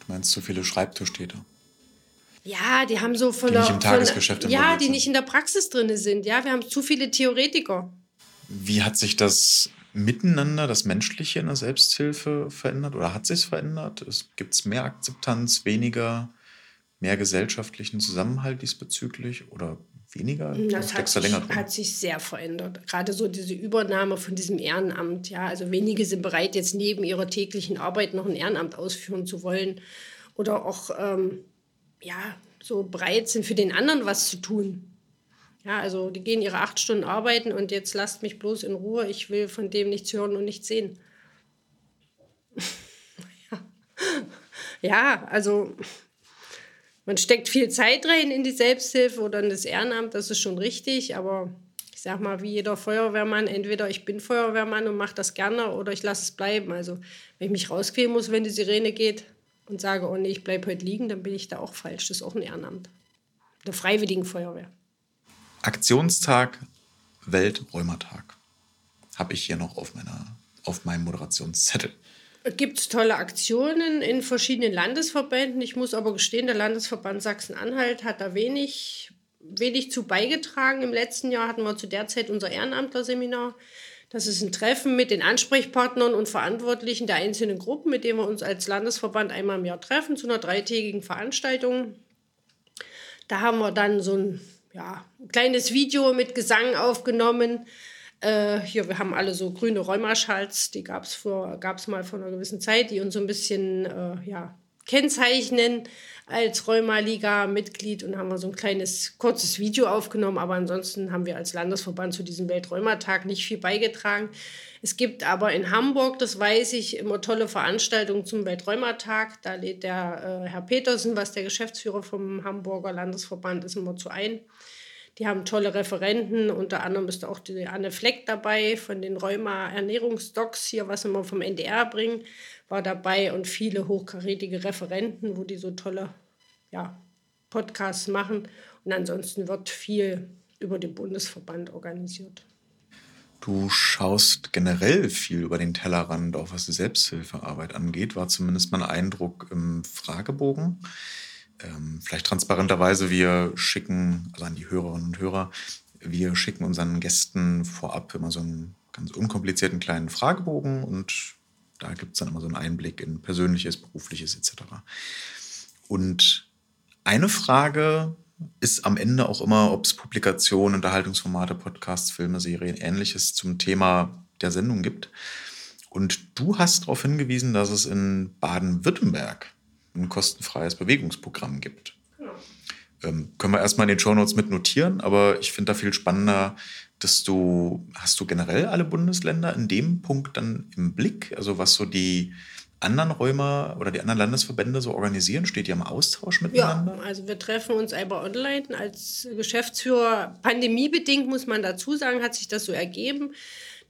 Du meinst zu viele Schreibtischtäter? Ja, die haben so von die der. Nicht im Tagesgeschäft von, ja, die nicht in der Praxis drin sind. Ja, wir haben zu viele Theoretiker. Wie hat sich das Miteinander, das Menschliche in der Selbsthilfe verändert oder hat sich es verändert? Gibt es mehr Akzeptanz, weniger, mehr gesellschaftlichen Zusammenhalt diesbezüglich oder weniger? Das hat sich, hat sich, sehr verändert. Gerade so diese Übernahme von diesem Ehrenamt. Ja, also wenige sind bereit, jetzt neben ihrer täglichen Arbeit noch ein Ehrenamt ausführen zu wollen oder auch ähm, ja, so bereit sind, für den anderen was zu tun. Ja, also die gehen ihre acht Stunden arbeiten und jetzt lasst mich bloß in Ruhe. Ich will von dem nichts hören und nichts sehen. ja. [LAUGHS] ja, also man steckt viel Zeit rein in die Selbsthilfe oder in das Ehrenamt, das ist schon richtig, aber ich sag mal, wie jeder Feuerwehrmann, entweder ich bin Feuerwehrmann und mache das gerne oder ich lasse es bleiben. Also, wenn ich mich rausquälen muss, wenn die Sirene geht und sage, oh nee, ich bleibe heute liegen, dann bin ich da auch falsch. Das ist auch ein Ehrenamt. Der Freiwilligen Feuerwehr. Aktionstag, Weltrömertag. Habe ich hier noch auf, meiner, auf meinem Moderationszettel gibt es tolle Aktionen in verschiedenen Landesverbänden. Ich muss aber gestehen, der Landesverband Sachsen-Anhalt hat da wenig, wenig zu beigetragen. Im letzten Jahr hatten wir zu der Zeit unser Ehrenamtlerseminar. Das ist ein Treffen mit den Ansprechpartnern und Verantwortlichen der einzelnen Gruppen, mit denen wir uns als Landesverband einmal im Jahr treffen, zu einer dreitägigen Veranstaltung. Da haben wir dann so ein ja, kleines Video mit Gesang aufgenommen äh, hier, wir haben alle so grüne Rheumaschals, die gab es mal vor einer gewissen Zeit, die uns so ein bisschen äh, ja, kennzeichnen als Rheuma-Liga-Mitglied und haben wir so ein kleines, kurzes Video aufgenommen. Aber ansonsten haben wir als Landesverband zu diesem Welträumertag nicht viel beigetragen. Es gibt aber in Hamburg, das weiß ich, immer tolle Veranstaltungen zum Welträumertag. Da lädt der äh, Herr Petersen, was der Geschäftsführer vom Hamburger Landesverband ist, immer zu ein. Die haben tolle Referenten, unter anderem ist auch die Anne Fleck dabei von den Rheuma Ernährungsdocs hier, was wir vom NDR bringen, war dabei und viele hochkarätige Referenten, wo die so tolle ja, Podcasts machen. Und ansonsten wird viel über den Bundesverband organisiert. Du schaust generell viel über den Tellerrand, auch was die Selbsthilfearbeit angeht, war zumindest mein Eindruck im Fragebogen. Ähm, vielleicht transparenterweise, wir schicken, also an die Hörerinnen und Hörer, wir schicken unseren Gästen vorab immer so einen ganz unkomplizierten kleinen Fragebogen und da gibt es dann immer so einen Einblick in Persönliches, Berufliches etc. Und eine Frage ist am Ende auch immer, ob es Publikationen, Unterhaltungsformate, Podcasts, Filme, Serien, ähnliches zum Thema der Sendung gibt. Und du hast darauf hingewiesen, dass es in Baden-Württemberg ein kostenfreies Bewegungsprogramm gibt. Genau. Ähm, können wir erstmal in den Shownotes mit notieren, aber ich finde da viel spannender, dass du, hast du generell alle Bundesländer in dem Punkt dann im Blick, also was so die anderen Rheuma oder die anderen Landesverbände so organisieren? Steht ihr im Austausch miteinander? Ja, also wir treffen uns einmal online als Geschäftsführer. Pandemiebedingt muss man dazu sagen, hat sich das so ergeben.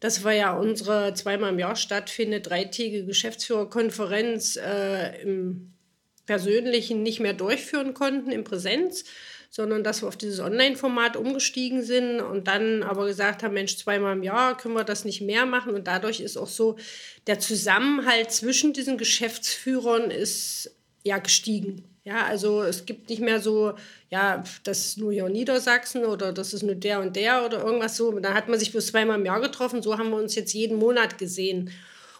Das war ja unsere zweimal im Jahr stattfindende dreitägige Geschäftsführerkonferenz äh, im Persönlichen nicht mehr durchführen konnten, in Präsenz sondern dass wir auf dieses Online-Format umgestiegen sind und dann aber gesagt haben, Mensch, zweimal im Jahr können wir das nicht mehr machen. Und dadurch ist auch so, der Zusammenhalt zwischen diesen Geschäftsführern ist ja gestiegen. Ja, also es gibt nicht mehr so, ja, das ist nur hier Niedersachsen oder das ist nur der und der oder irgendwas so. Da hat man sich bloß zweimal im Jahr getroffen. So haben wir uns jetzt jeden Monat gesehen.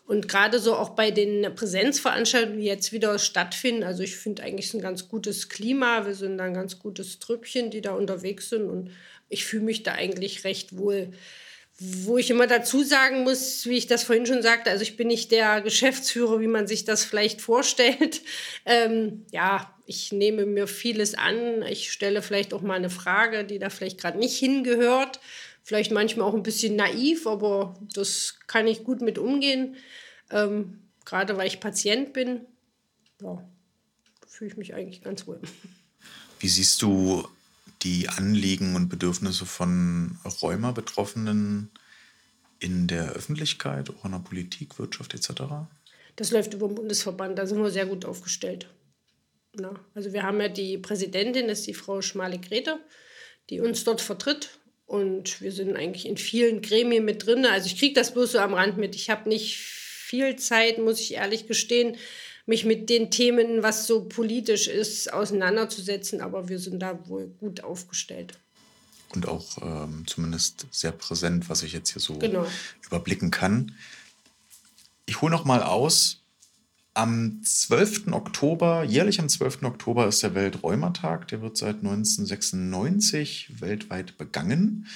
Und gerade so auch bei den Präsenzveranstaltungen, die jetzt wieder stattfinden, also ich finde eigentlich ein ganz gutes Klima. Wir sind ein ganz gutes Trüppchen, die da unterwegs sind. Und ich fühle mich da eigentlich recht wohl. Wo ich immer dazu sagen muss, wie ich das vorhin schon sagte, also ich bin nicht der Geschäftsführer, wie man sich das vielleicht vorstellt. [LAUGHS] Ähm, ja, ich nehme mir vieles an. Ich stelle vielleicht auch mal eine Frage, die da vielleicht gerade nicht hingehört vielleicht manchmal auch ein bisschen naiv, aber das kann ich gut mit umgehen. Ähm, gerade weil ich Patient bin, ja, fühle ich mich eigentlich ganz wohl. Wie siehst du die Anliegen und Bedürfnisse von Rheuma-Betroffenen in der Öffentlichkeit, auch in der Politik, Wirtschaft etc.? Das läuft über den Bundesverband, da sind wir sehr gut aufgestellt. Na, also wir haben ja die Präsidentin, das ist die Frau Schmale-Grete, die uns dort vertritt und wir sind eigentlich in vielen Gremien mit drin. Also ich kriege das bloß so am Rand mit. Ich habe nicht viel Zeit, muss ich ehrlich gestehen, mich mit den Themen, was so politisch ist, auseinanderzusetzen. Aber wir sind da wohl gut aufgestellt. Und auch ähm, zumindest sehr präsent, was ich jetzt hier so genau. überblicken kann. Ich hole noch mal aus, am 12. Oktober, jährlich am 12. Oktober ist der Weltrheumatag. Der wird seit 1996 weltweit begangen.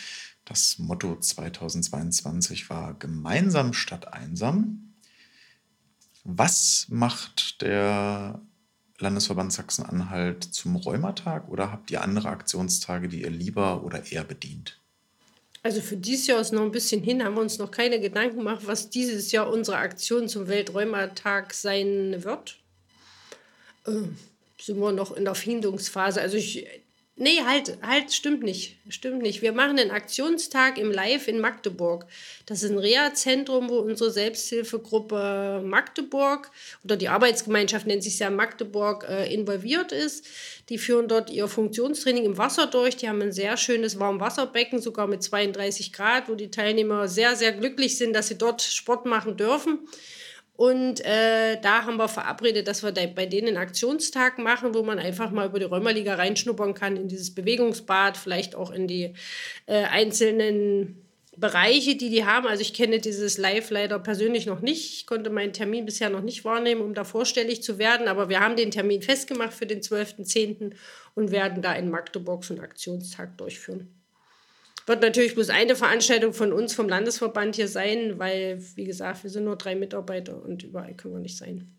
Das Motto 2022 war Gemeinsam statt einsam. Was macht der Landesverband Sachsen-Anhalt zum Rheumatag oder habt ihr andere Aktionstage, die ihr lieber oder eher bedient? Also für dieses Jahr ist noch ein bisschen hin, haben wir uns noch keine Gedanken gemacht, was dieses Jahr unsere Aktion zum Welträumertag sein wird. Äh, sind wir noch in der Findungsphase. Also ich, Nee, halt, halt, stimmt nicht. Stimmt nicht. Wir machen einen Aktionstag im Live in Magdeburg. Das ist ein Reha-Zentrum, wo unsere Selbsthilfegruppe Magdeburg oder die Arbeitsgemeinschaft nennt sich ja Magdeburg äh, involviert ist. Die führen dort ihr Funktionstraining im Wasser durch. Die haben ein sehr schönes Warmwasserbecken, sogar mit 32 Grad, wo die Teilnehmer sehr, sehr glücklich sind, dass sie dort Sport machen dürfen. Und äh, da haben wir verabredet, dass wir da bei denen einen Aktionstag machen, wo man einfach mal über die Rheumaliga reinschnuppern kann, in dieses Bewegungsbad, vielleicht auch in die äh, einzelnen Bereiche, die die haben. Also ich kenne dieses Live leider persönlich noch nicht. Ich konnte meinen Termin bisher noch nicht wahrnehmen, um da vorstellig zu werden. Aber wir haben den Termin festgemacht für den 12.10. und werden da in Magdeburg so einen Aktionstag durchführen. Wird natürlich bloß eine Veranstaltung von uns vom Landesverband hier sein, weil, wie gesagt, wir sind nur drei Mitarbeiter und überall können wir nicht sein.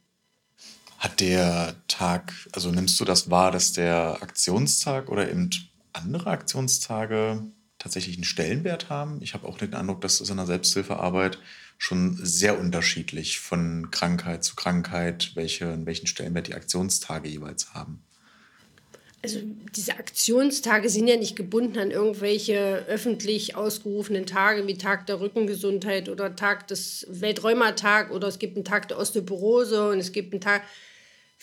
Hat der Tag, also nimmst du das wahr, dass der Aktionstag oder eben andere Aktionstage tatsächlich einen Stellenwert haben? Ich habe auch den Eindruck, dass das in der Selbsthilfearbeit schon sehr unterschiedlich von Krankheit zu Krankheit, welche, welchen Stellenwert die Aktionstage jeweils haben. Also diese Aktionstage sind ja nicht gebunden an irgendwelche öffentlich ausgerufenen Tage wie Tag der Rückengesundheit oder Tag des Welträumertag oder es gibt einen Tag der Osteoporose und es gibt einen Tag.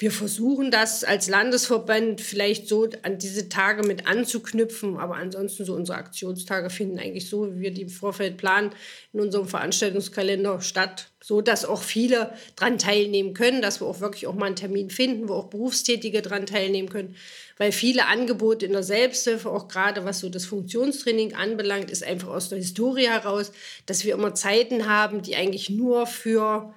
Wir versuchen das als Landesverband vielleicht so an diese Tage mit anzuknüpfen, aber ansonsten so unsere Aktionstage finden eigentlich so, wie wir die im Vorfeld planen, in unserem Veranstaltungskalender statt, so dass auch viele dran teilnehmen können, dass wir auch wirklich auch mal einen Termin finden, wo auch Berufstätige dran teilnehmen können weil viele Angebote in der Selbsthilfe, auch gerade was so das Funktionstraining anbelangt, ist einfach aus der Historie heraus, dass wir immer Zeiten haben, die eigentlich nur für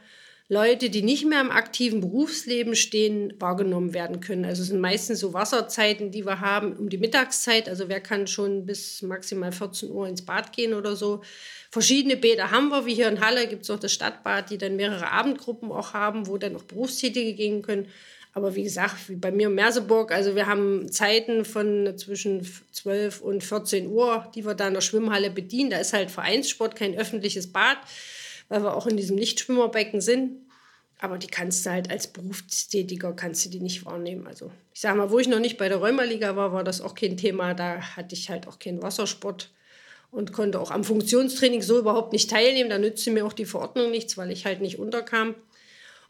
Leute, die nicht mehr im aktiven Berufsleben stehen, wahrgenommen werden können. Also es sind meistens so Wasserzeiten, die wir haben um die Mittagszeit. Also wer kann schon bis maximal 14 Uhr ins Bad gehen oder so. Verschiedene Bäder haben wir, wie hier in Halle gibt es auch das Stadtbad, die dann mehrere Abendgruppen auch haben, wo dann auch Berufstätige gehen können. Aber wie gesagt, wie bei mir in Merseburg, also wir haben Zeiten von zwischen 12 und 14 Uhr, die wir da in der Schwimmhalle bedienen. Da ist halt Vereinssport, kein öffentliches Bad, weil wir auch in diesem Lichtschwimmerbecken sind. Aber die kannst du halt als Berufstätiger, kannst du die nicht wahrnehmen. Also ich sage mal, wo ich noch nicht bei der Rheumaliga war, war das auch kein Thema. Da hatte ich halt auch keinen Wassersport und konnte auch am Funktionstraining so überhaupt nicht teilnehmen. Da nützte mir auch die Verordnung nichts, weil ich halt nicht unterkam.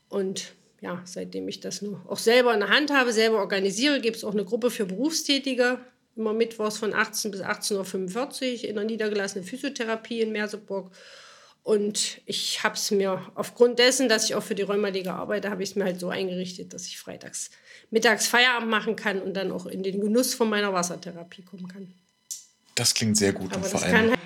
Und ja, seitdem ich das nur auch selber in der Hand habe, selber organisiere, gibt es auch eine Gruppe für Berufstätige, immer mittwochs von 18 bis 18.45 Uhr in der niedergelassenen Physiotherapie in Merseburg. Und ich habe es mir aufgrund dessen, dass ich auch für die Rheumaliga arbeite, habe ich es mir halt so eingerichtet, dass ich freitags mittags Feierabend machen kann und dann auch in den Genuss von meiner Wassertherapie kommen kann. Das klingt sehr gut. Aber das allem kann